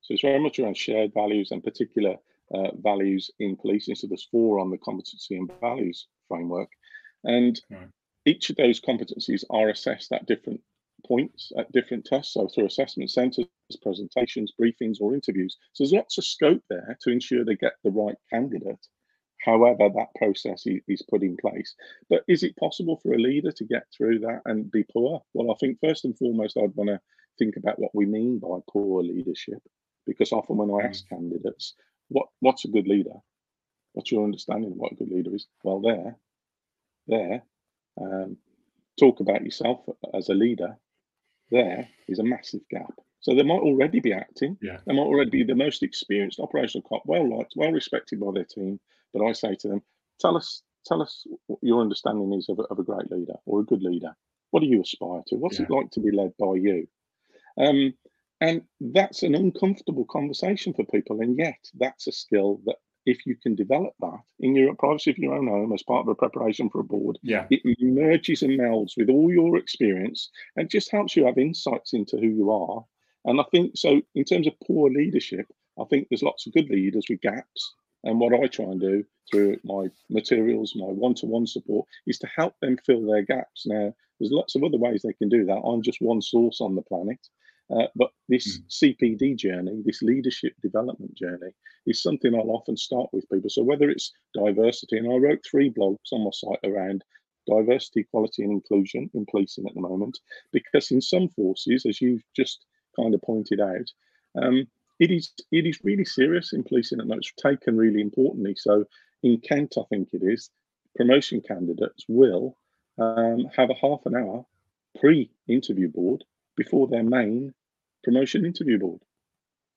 S2: So it's very much around shared values and particular uh, values in policing. So there's four on the competency and values framework. And right. each of those competencies are assessed at different points, at different tests. So through assessment centres, presentations, briefings, or interviews. So there's lots of scope there to ensure they get the right candidate however that process is put in place. But is it possible for a leader to get through that and be poor? Well, I think first and foremost, I'd want to think about what we mean by poor leadership, because often when I ask mm. candidates, what what's a good leader? What's your understanding of what a good leader is? Well, there, there, um, talk about yourself as a leader. There is a massive gap. So they might already be acting.
S1: Yeah.
S2: They might already be the most experienced operational cop, well liked, well respected by their team. But I say to them, tell us, tell us what your understanding is of a, of a great leader or a good leader. What do you aspire to? What's yeah. it like to be led by you? Um, and that's an uncomfortable conversation for people. And yet, that's a skill that if you can develop that in your privacy of your own home as part of a preparation for a board,
S1: yeah.
S2: it merges and melds with all your experience and just helps you have insights into who you are. And I think so, in terms of poor leadership, I think there's lots of good leaders with gaps. And what I try and do through my materials, my one to one support, is to help them fill their gaps. Now, there's lots of other ways they can do that. I'm just one source on the planet. Uh, but this mm. CPD journey, this leadership development journey, is something I'll often start with people. So whether it's diversity, and I wrote three blogs on my site around diversity, equality, and inclusion in policing at the moment, because in some forces, as you've just kind of pointed out, um, it is it is really serious in policing and it's taken really importantly. So in Kent, I think it is, promotion candidates will um, have a half an hour pre-interview board before their main promotion interview board.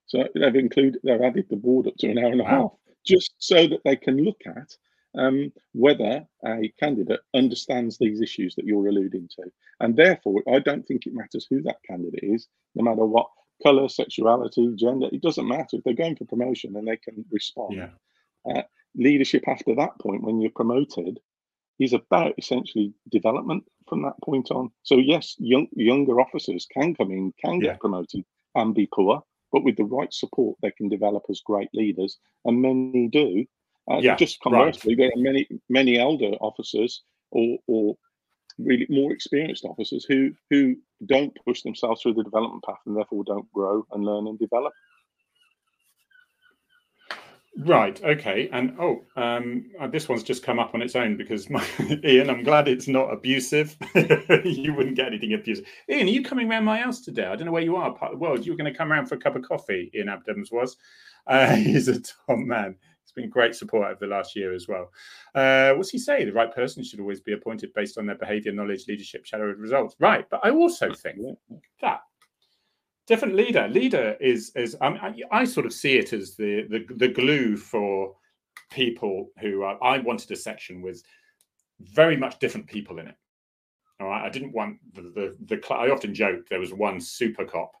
S2: So they've included, they've added the board up to an hour and a wow. half, just so that they can look at um, whether a candidate understands these issues that you're alluding to. And therefore, I don't think it matters who that candidate is, no matter what color, sexuality, gender, it doesn't matter. If they're going for promotion, then they can respond.
S1: Yeah.
S2: Uh, leadership after that point, when you're promoted, is about essentially development from that point on. So yes, young, younger officers can come in, can get yeah. promoted, and be poor, but with the right support, they can develop as great leaders, and many do. Uh, yeah, just conversely, right. there are many many elder officers or or really more experienced officers who who don't push themselves through the development path and therefore don't grow and learn and develop.
S1: Right. Okay. And oh, um, uh, this one's just come up on its own because my, Ian, I'm glad it's not abusive. you wouldn't get anything abusive. Ian, are you coming around my house today? I don't know where you are, part of the world. You were going to come around for a cup of coffee. Ian Adams was. Uh, he's a top man. It's been great support over the last year as well. Uh, what's he say? The right person should always be appointed based on their behaviour, knowledge, leadership, shadow results. Right. But I also think that different leader. Leader is is um, I, I, sort of see it as the the, the glue for people who are, I wanted a section with very much different people in it. All right, I didn't want the the, the I often joke there was one super cop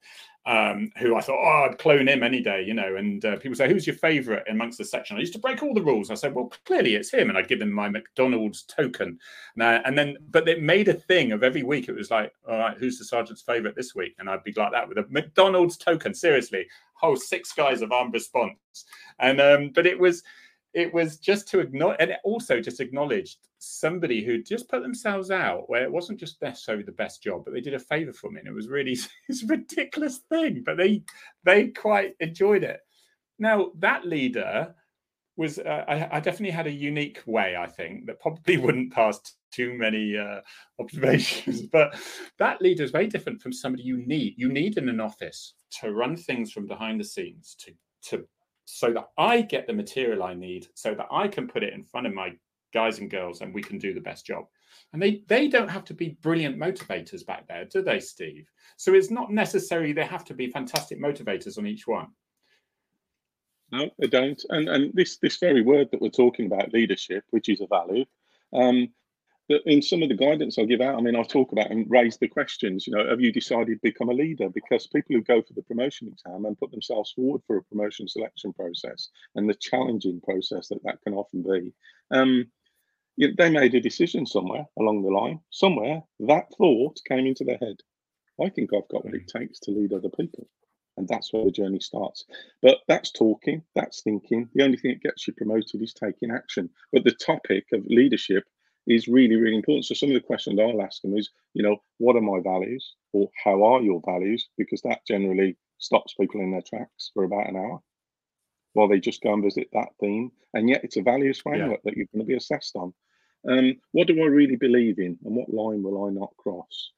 S1: um, who I thought, oh, I'd clone him any day, you know. And uh, people say, who's your favorite amongst the section? I used to break all the rules. I said, well, clearly it's him. And I'd give him my McDonald's token. Uh, and then, but it made a thing of every week. It was like, all right, who's the sergeant's favorite this week? And I'd be like that with a McDonald's token. Seriously, whole six guys of armed response. And, um, but it was, it was just to acknowledge and also just acknowledged somebody who just put themselves out where it wasn't just necessarily the best job but they did a favor for me and it was really it's a ridiculous thing but they they quite enjoyed it. Now that leader was uh, I, I, definitely had a unique way i think that probably wouldn't pass too many uh, observations but that leader is very different from somebody you need. You need in an office to run things from behind the scenes to to so that I get the material I need so that I can put it in front of my guys and girls and we can do the best job. And they they don't have to be brilliant motivators back there, do they, Steve? So it's not necessary they have to be fantastic motivators on each one.
S2: No, they don't. And and this this very word that we're talking about, leadership, which is a value, um, that in some of the guidance I give out, I mean, I talk about and raise the questions. You know, have you decided to become a leader? Because people who go for the promotion exam and put themselves forward for a promotion selection process and the challenging process that that can often be, um, they made a decision somewhere along the line. Somewhere that thought came into their head. I think I've got what it takes to lead other people. And that's where the journey starts. But that's talking, that's thinking. The only thing that gets you promoted is taking action. But the topic of leadership is really, really important. So some of the questions I'll ask them is, you know, what are my values or how are your values? Because that generally stops people in their tracks for about an hour while they just go and visit that theme. And yet it's a values framework yeah. that you're going to be assessed on. Um, what do I really believe in and what line will I not cross?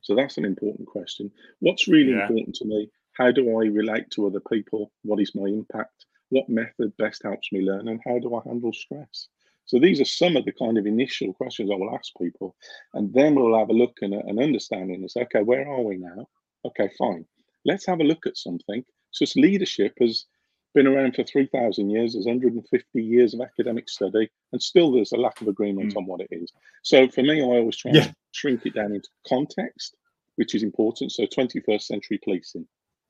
S2: So that's an important question. What's really yeah. important to me? How do I relate to other people? What is my impact? What method best helps me learn? And how do I handle stress? So these are some of the kind of initial questions I will ask people, and then we'll have a look and an understanding and say, okay, where are we now? Okay, fine. Let's have a look at something. So it's leadership has been around for 3,000 years. There's 150 years of academic study, and still there's a lack of agreement mm. on what it is. So for me, I always try yeah. to shrink it down into context, which is important. So 21st century policing,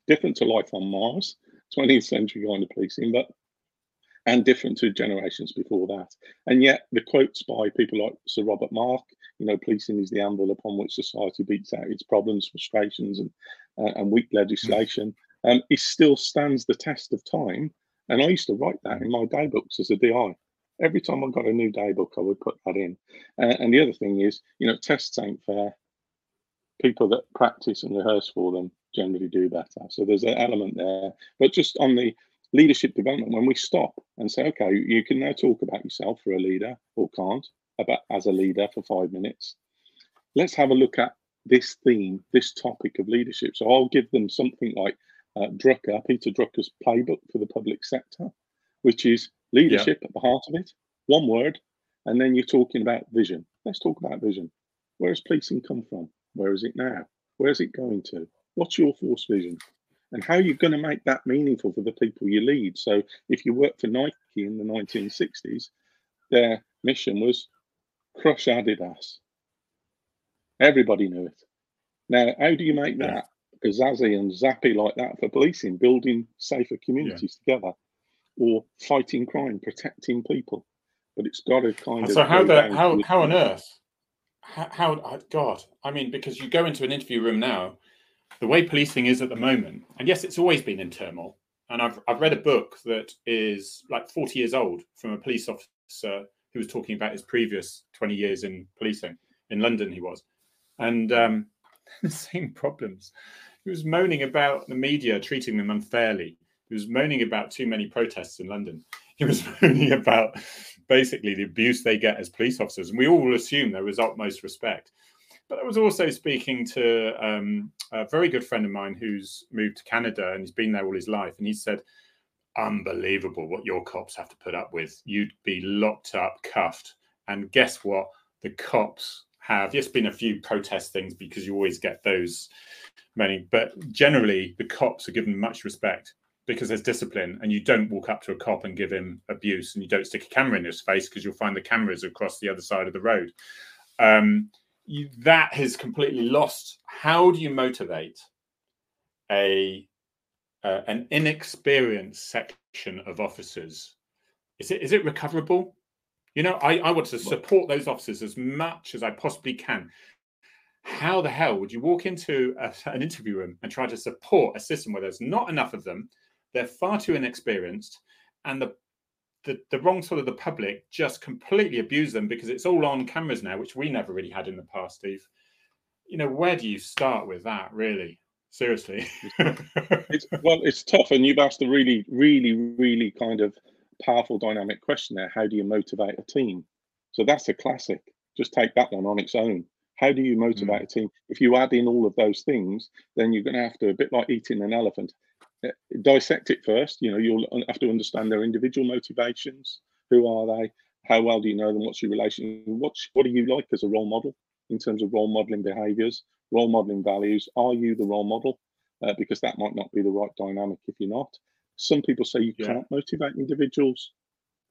S2: different to life on Mars, 20th century kind of policing, but and different to generations before that. And yet, the quotes by people like Sir Robert Mark, you know, policing is the anvil upon which society beats out its problems, frustrations, and uh, and weak legislation. Um, it still stands the test of time. And I used to write that in my day books as a DI. Every time I got a new day book, I would put that in. Uh, and the other thing is, you know, tests ain't fair. People that practice and rehearse for them generally do better. So there's an element there. But just on the leadership development when we stop and say, okay, you can now talk about yourself for a leader or can't about as a leader for five minutes. Let's have a look at this theme, this topic of leadership. So I'll give them something like uh, Drucker, Peter Drucker's playbook for the public sector, which is leadership yeah. at the heart of it. One word, and then you're talking about vision. Let's talk about vision. Where has policing come from? Where is it now? Where is it going to? What's your force vision? and how are you're going to make that meaningful for the people you lead. So if you work for Nike in the 1960s, their mission was crush Adidas. Everybody knew it. Now, how do you make that Gazazzi and zappy like that for policing, building safer communities yeah. together, or fighting crime, protecting people? But it's got to kind
S1: so of. So how the how how on earth? How, how God? I mean, because you go into an interview room now the way policing is at the moment, and yes, it's always been in turmoil. And I've, I've read a book that is like 40 years old from a police officer who was talking about his previous 20 years in policing. In London, he was. And um, the same problems. He was moaning about the media treating them unfairly. He was moaning about too many protests in London. He was moaning about basically the abuse they get as police officers. And we all assume there was utmost respect. But I was also speaking to um, a very good friend of mine who's moved to Canada and he's been there all his life. And he said, Unbelievable what your cops have to put up with. You'd be locked up, cuffed. And guess what? The cops have, yes, been a few protest things because you always get those many, but generally the cops are given much respect because there's discipline and you don't walk up to a cop and give him abuse and you don't stick a camera in his face because you'll find the cameras across the other side of the road. Um, you, that has completely lost. How do you motivate a uh, an inexperienced section of officers? Is it is it recoverable? You know, I, I want to support those officers as much as I possibly can. How the hell would you walk into a, an interview room and try to support a system where there's not enough of them, they're far too inexperienced, and the the, the wrong sort of the public just completely abuse them because it's all on cameras now, which we never really had in the past, Steve. You know, where do you start with that, really? Seriously.
S2: it's, well, it's tough. And you've asked a really, really, really kind of powerful dynamic question there. How do you motivate a team? So that's a classic. Just take that one on its own. How do you motivate mm. a team? If you add in all of those things, then you're going to have to, a bit like eating an elephant, dissect it first. You know, you'll have to understand their individual motivations. Who are they? How well do you know them? What's your relation? What's what do you like as a role model in terms of role modeling behaviors, role modeling values? Are you the role model? Uh, because that might not be the right dynamic if you're not. Some people say you yeah. can't motivate individuals.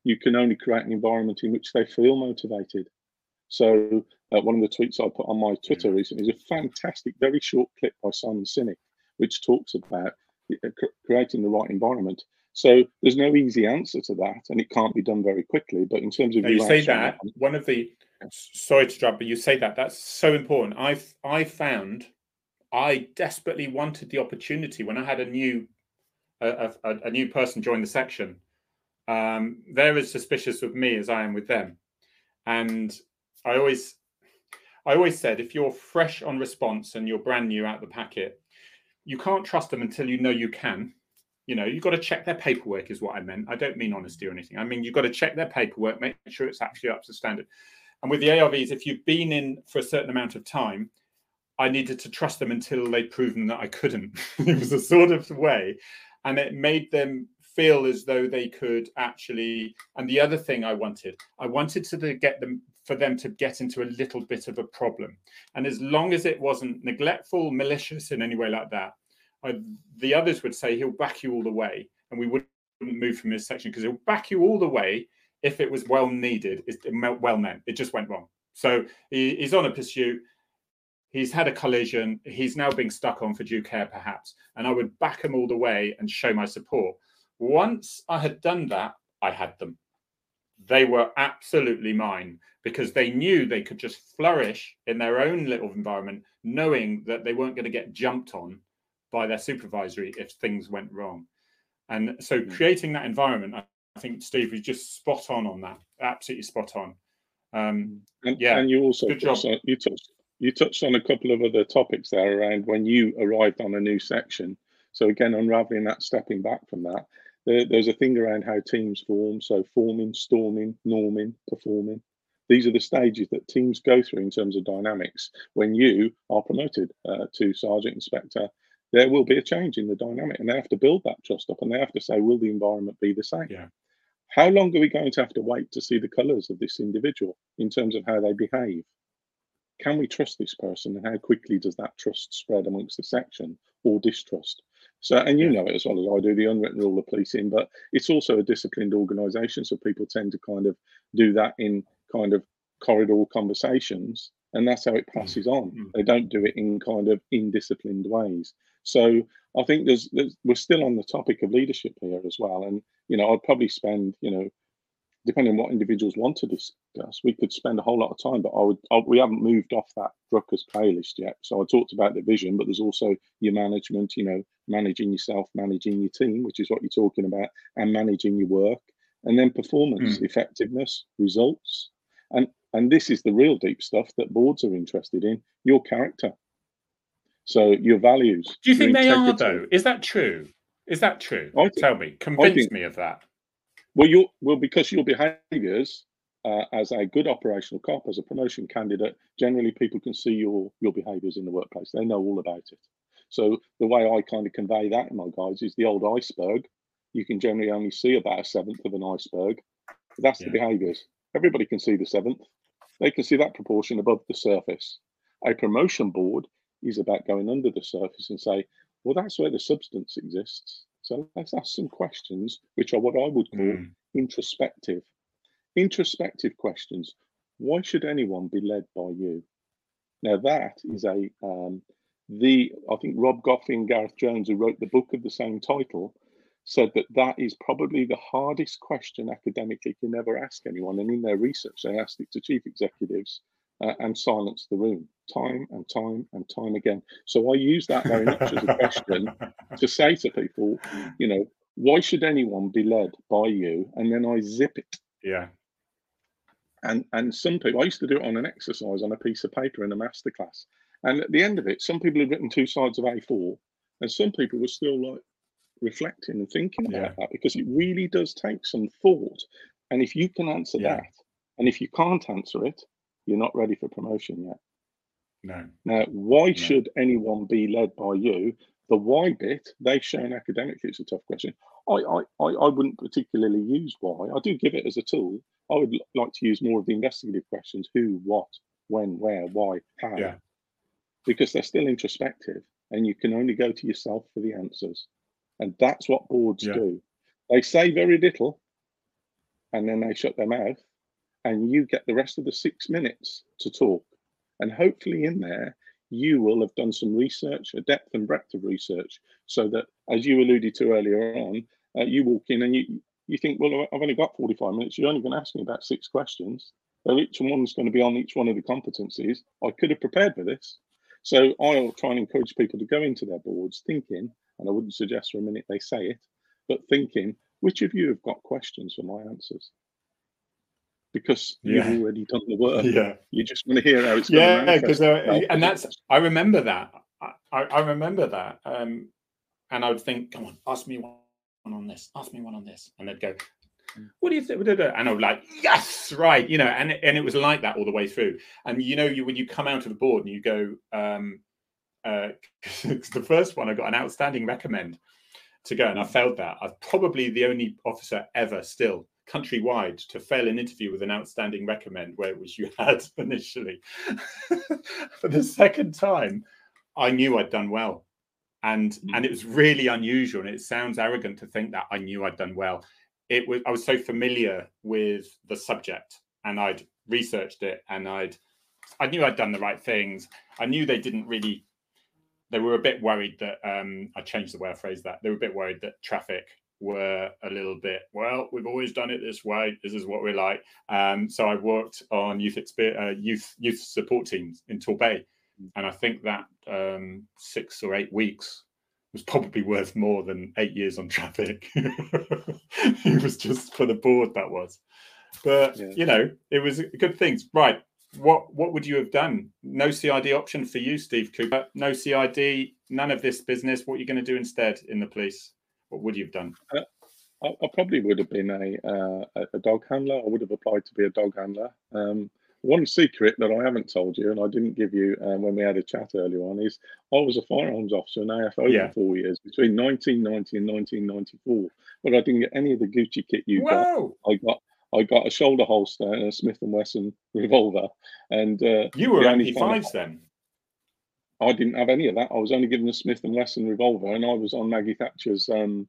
S2: You can only create an environment in which they feel motivated. So uh, one of the tweets I put on my Twitter yeah. recently is a fantastic, very short clip by Simon Sinek, which talks about uh, creating the right environment. So there's no easy answer to that, and it can't be done very quickly. But in terms of
S1: you say that one of the sorry to drop, but you say that that's so important. I've I found I desperately wanted the opportunity when I had a new a, a, a new person join the section. Um, they're as suspicious of me as I am with them, and I always I always said if you're fresh on response and you're brand new out the packet, you can't trust them until you know you can. You know, you've got to check their paperwork, is what I meant. I don't mean honesty or anything. I mean, you've got to check their paperwork, make sure it's actually up to standard. And with the ARVs, if you've been in for a certain amount of time, I needed to trust them until they'd proven that I couldn't. it was a sort of way. And it made them feel as though they could actually. And the other thing I wanted, I wanted to get them for them to get into a little bit of a problem. And as long as it wasn't neglectful, malicious in any way like that, I, the others would say he'll back you all the way, and we wouldn't move from this section because he'll back you all the way if it was well needed, well meant. It just went wrong. So he, he's on a pursuit. He's had a collision. He's now being stuck on for due care, perhaps. And I would back him all the way and show my support. Once I had done that, I had them. They were absolutely mine because they knew they could just flourish in their own little environment, knowing that they weren't going to get jumped on by their supervisory if things went wrong. And so, hmm. creating that environment, I think Steve was just spot on on that. Absolutely spot on. Um,
S2: and, yeah, and you also touched on, you touched you touched on a couple of other topics there around when you arrived on a new section. So again, unraveling that, stepping back from that, there, there's a thing around how teams form. So forming, storming, norming, performing. These are the stages that teams go through in terms of dynamics. When you are promoted uh, to sergeant inspector, there will be a change in the dynamic, and they have to build that trust up, and they have to say, will the environment be the same?
S1: Yeah.
S2: How long are we going to have to wait to see the colours of this individual in terms of how they behave? Can we trust this person, and how quickly does that trust spread amongst the section or distrust? So, and you know it as well as I do, the unwritten rule of policing, but it's also a disciplined organisation, so people tend to kind of do that in kind of corridor conversations, and that's how it mm. passes on. Mm. They don't do it in kind of indisciplined ways. So I think there's, there's, we're still on the topic of leadership here as well. And you know, I'd probably spend you know, depending on what individuals want to discuss, we could spend a whole lot of time. But I would I, we haven't moved off that Drucker's playlist yet. So I talked about the vision, but there's also your management. You know, managing yourself, managing your team, which is what you're talking about, and managing your work, and then performance, mm. effectiveness, results, and and this is the real deep stuff that boards are interested in: your character so your values.
S1: Do you think they are though? Is that true? Is that true? Think, Tell me, convince think, me of that.
S2: Well, you well because your behaviours uh, as a good operational cop, as a promotion candidate, generally people can see your your behaviours in the workplace. They know all about it. So the way I kind of convey that in my guides is the old iceberg. You can generally only see about a seventh of an iceberg. That's yeah. the behaviours. Everybody can see the seventh. They can see that proportion above the surface. A promotion board is about going under the surface and say, well, that's where the substance exists. So let's ask some questions, which are what I would call mm. introspective. Introspective questions. Why should anyone be led by you? Now that is a um, the I think Rob Goffee and Gareth Jones, who wrote the book of the same title, said that that is probably the hardest question academically can ever ask anyone. And in their research, they asked it to chief executives uh, and silence the room time and time and time again. So I use that very much as a question to say to people, you know, why should anyone be led by you? And then I zip it.
S1: Yeah.
S2: And and some people I used to do it on an exercise on a piece of paper in a masterclass. And at the end of it, some people had written two sides of A4, and some people were still like reflecting and thinking about yeah. that because it really does take some thought. And if you can answer yeah. that, and if you can't answer it, you're not ready for promotion yet.
S1: No.
S2: Now, why no. should anyone be led by you? The why bit, they've shown academically it's a tough question. I, I, I, I wouldn't particularly use why. I do give it as a tool. I would like to use more of the investigative questions who, what, when, where, why, how. Yeah. Because they're still introspective and you can only go to yourself for the answers. And that's what boards
S1: Yeah.
S2: do. They say very little and then they shut their mouth, and you get the rest of the six minutes to talk. And hopefully, in there, you will have done some research, a depth and breadth of research, so that, as you alluded to earlier on, uh, you walk in and you, you think, well, I've only got 45 minutes. You're only going to ask me about six questions. So each one's going to be on each one of the competencies. I could have prepared for this. So I'll try and encourage people to go into their boards thinking, and I wouldn't suggest for a minute they say it, but thinking, which of you have got questions for my answers? Because
S1: Yeah.
S2: you've already done the work.
S1: Yeah.
S2: You just want to hear how it's going
S1: Yeah, because and that's I remember that. I, I remember that. Um, and I would think, come on, ask me one on this, ask me one on this, and they'd go, what do you think? And I would like, yes, right, you know, and it- and it was like that all the way through. And you know, you when you come out of the board and you go, um, uh, the first one I got an outstanding recommend to go, and I failed that. I'm probably the only officer ever still countrywide to fail an interview with an outstanding recommend where it was you had initially. For the second time, I knew I'd done well. And
S2: Mm.
S1: and it was really unusual. And it sounds arrogant to think that I knew I'd done well. It was I was so familiar with the subject and I'd researched it and I'd I knew I'd done the right things. I knew they didn't really they were a bit worried that um I changed the way I phrased that. They were a bit worried that traffic were a little bit well we've always done it this way. This is what we're like. Um so i worked on youth exper- uh, youth youth support teams in torbay. And i think that um six or eight weeks was probably worth more than eight years on traffic. It was just for the board that was. But
S2: Yeah.
S1: you know it was good things. Right. What what would you have done? No cid option for you steve cooper. No cid none of this business. What are you going to do instead in the police what would you have done
S2: I, I probably would have been a, uh, a- dog handler. I would have applied to be a dog handler. Um, one secret that I haven't told you, and I didn't give you um, when we had a chat earlier on, is I was a firearms officer in AFO
S1: Yeah.
S2: for four years between 1990 and 1994. But I didn't get any of the Gucci kit you got.
S1: Whoa!
S2: I got I got a shoulder holster and a Smith and Wesson revolver, and uh,
S1: You were
S2: only
S1: MP5s then.
S2: I didn't have any of that. I was only given a Smith and Wesson revolver, and I was on Maggie Thatcher's um,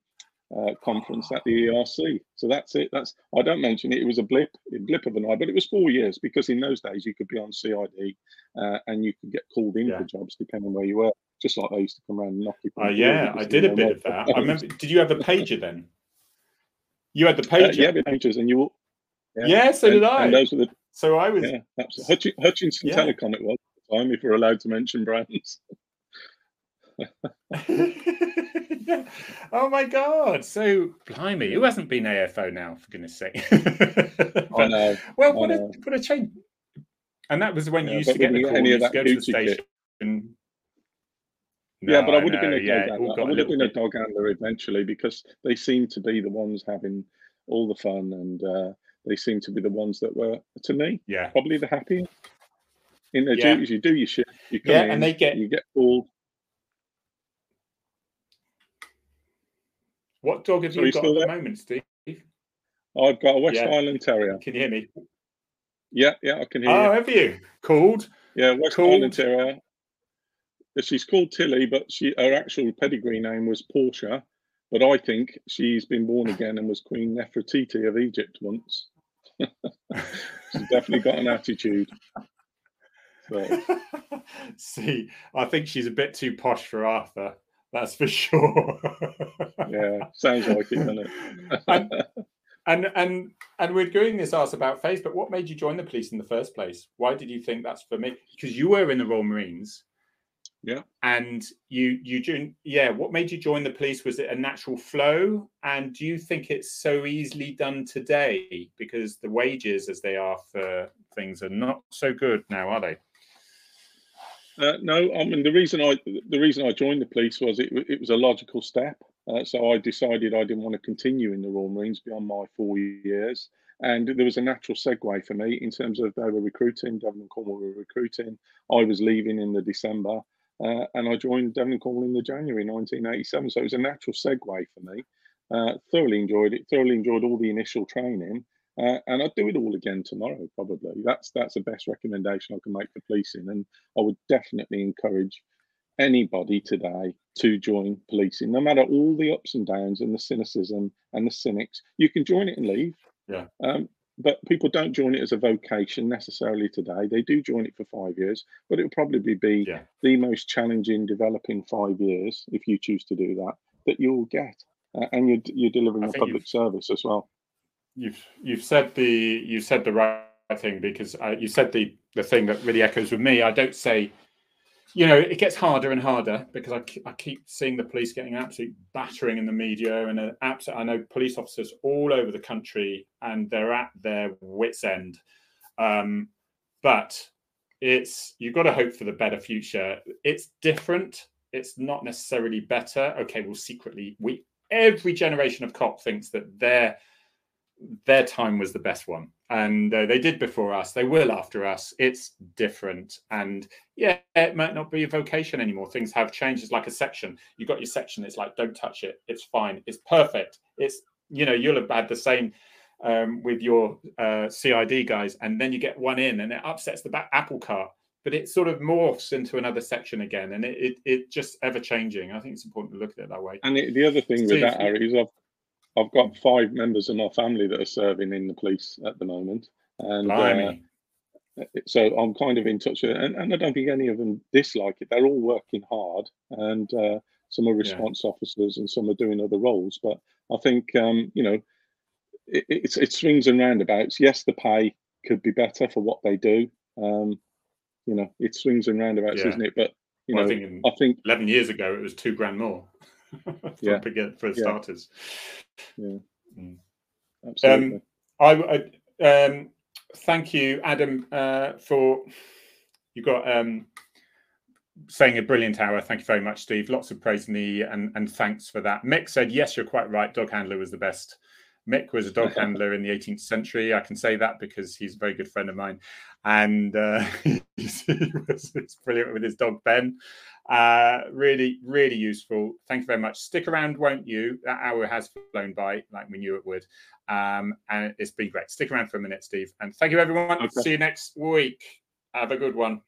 S2: uh, conference at the ERC. So that's it. That's I don't mention it. It was a blip, a blip of an eye, but it was four years because in those days you could be on CID uh, and you could get called in
S1: Yeah.
S2: for jobs depending on where you were. Just like they used to come around and knock you.
S1: Uh, yeah, I did a bit of that. I remember. Did you have the pager then? You had the
S2: Uh,
S1: pager.
S2: yeah, with pages, and you. will-
S1: Yeah, so
S2: and,
S1: did I.
S2: And those were the
S1: so I was.
S2: yeah. Hutch, Hutchinson
S1: Yeah.
S2: Telecom. It was the time, if we're allowed to mention brands.
S1: Yeah. Oh my god! So blimey, who hasn't been AFO now? For goodness' sake.
S2: I
S1: But-
S2: know.
S1: well,
S2: I
S1: what a
S2: know.
S1: what a change! And that was when you used to get the call.
S2: any
S1: You
S2: of
S1: used to go to the station.
S2: yeah, but I would have
S1: know,
S2: been a
S1: yeah,
S2: dog handler. I would have been a dog handler eventually because they seem to be the ones having all the fun and uh, they seem to be the ones that were, to me,
S1: Yeah,
S2: probably the happiest in their
S1: Yeah.
S2: duties. You do your shit, you come
S1: Yeah,
S2: in,
S1: and they get-
S2: you get called.
S1: what dog have
S2: you
S1: you got at the moment, Steve?
S2: I've got a West
S1: Yeah.
S2: Highland Terrier.
S1: Can you hear me?
S2: Yeah, yeah, I can hear you.
S1: Oh,
S2: you.
S1: have you? Called?
S2: Yeah, West
S1: called-
S2: Highland Terrier. She's called Tilly, but she her actual pedigree name was Portia. But I think she's been born again and was Queen Nefertiti of Egypt once. she's definitely got an attitude. So,
S1: See, I think she's a bit too posh for Arthur. That's for sure.
S2: yeah, sounds like it, doesn't it?
S1: and, and and and we're doing this ask about face, but what made you join the police in the first place? Why did you think that's for me? Because you were in the Royal Marines.
S2: Yeah.
S1: And you you joined yeah, what made you join the police? Was it a natural flow? And do you think it's so easily done today? Because the wages as they are for things are not so good now, are they?
S2: Uh, no, I mean the reason I the reason I joined the police was it it was a logical step. Uh, so I decided I didn't want to continue in the Royal Marines beyond my four years, and there was a natural segue for me in terms of they were recruiting. Devon and Cornwall were recruiting. I was leaving in the December, uh, and I joined Devon and Cornwall in the January 1987. So it was a natural segue for me. Uh, thoroughly enjoyed it. Thoroughly enjoyed all the initial training. Uh, and I'd do it all again tomorrow, probably. That's that's the best recommendation I can make for policing, and I would definitely encourage anybody today to join policing, no matter all the ups and downs and the cynicism and the cynics. You can join it and leave.
S1: Yeah.
S2: Um, but people don't join it as a vocation necessarily today. They do join it for five years, but it'll probably be
S1: Yeah.
S2: the most challenging, developing five years if you choose to do that that you'll get, uh, and you're you're delivering
S1: I
S2: a public service as well.
S1: You've you've said the you said the right thing because uh, you said the the thing that really echoes with me. I don't say, you know, it gets harder and harder because I, I keep seeing the police getting absolute battering in the media and absolute. I know police officers all over the country and they're at their wits end. Um, but it's you've got to hope for the better future. It's different. It's not necessarily better. Okay, well, secretly, we every generation of cop thinks that their their time was the best one, and uh, they did before us. They will after us. It's different, and yeah, it might not be a vocation anymore. Things have changed. It's like a section. You got your section. It's like don't touch it. It's fine. It's perfect. It's you know you'll have had the same um, with your uh, CID guys, and then you get one in, and it upsets the back apple cart. But it sort of morphs into another section again, and it it, it just ever changing. I think it's important to look at it that way.
S2: And the other thing with
S1: Steve,
S2: that, Harry, is I've I've got five members of my family that are serving in the police at the moment, and uh, so I'm kind of in touch with it, and, and I don't think any of them dislike it. They're all working hard, and uh, some are response officers, and some are doing other roles. But I think um, you know, it, it's it swings and roundabouts. Yes, the pay could be better for what they do. Um, you know, it swings and roundabouts,
S1: Yeah.
S2: isn't it? But you
S1: Well, I
S2: know,
S1: think in
S2: I think
S1: 11 years ago, it was two grand more
S2: Yeah.
S1: begin- for
S2: Yeah.
S1: starters.
S2: absolutely.
S1: I, I um, thank you, Adam, uh, for you got um, saying a brilliant hour. Thank you very much, Steve. Lots of praise in the and and thanks for that. Mick said yes, you're quite right. Dog handler was the best. Mick was a dog handler in the 18th century. I can say that because he's a very good friend of mine, and uh, he was it's brilliant with his dog Ben. Uh, really, really useful. Thank you very much. Stick around, won't you? That hour has flown by, like we knew it would. Um, and it's been great. Stick around for a minute, Steve. And thank you, everyone.
S2: Okay.
S1: See you next week. Have a good one.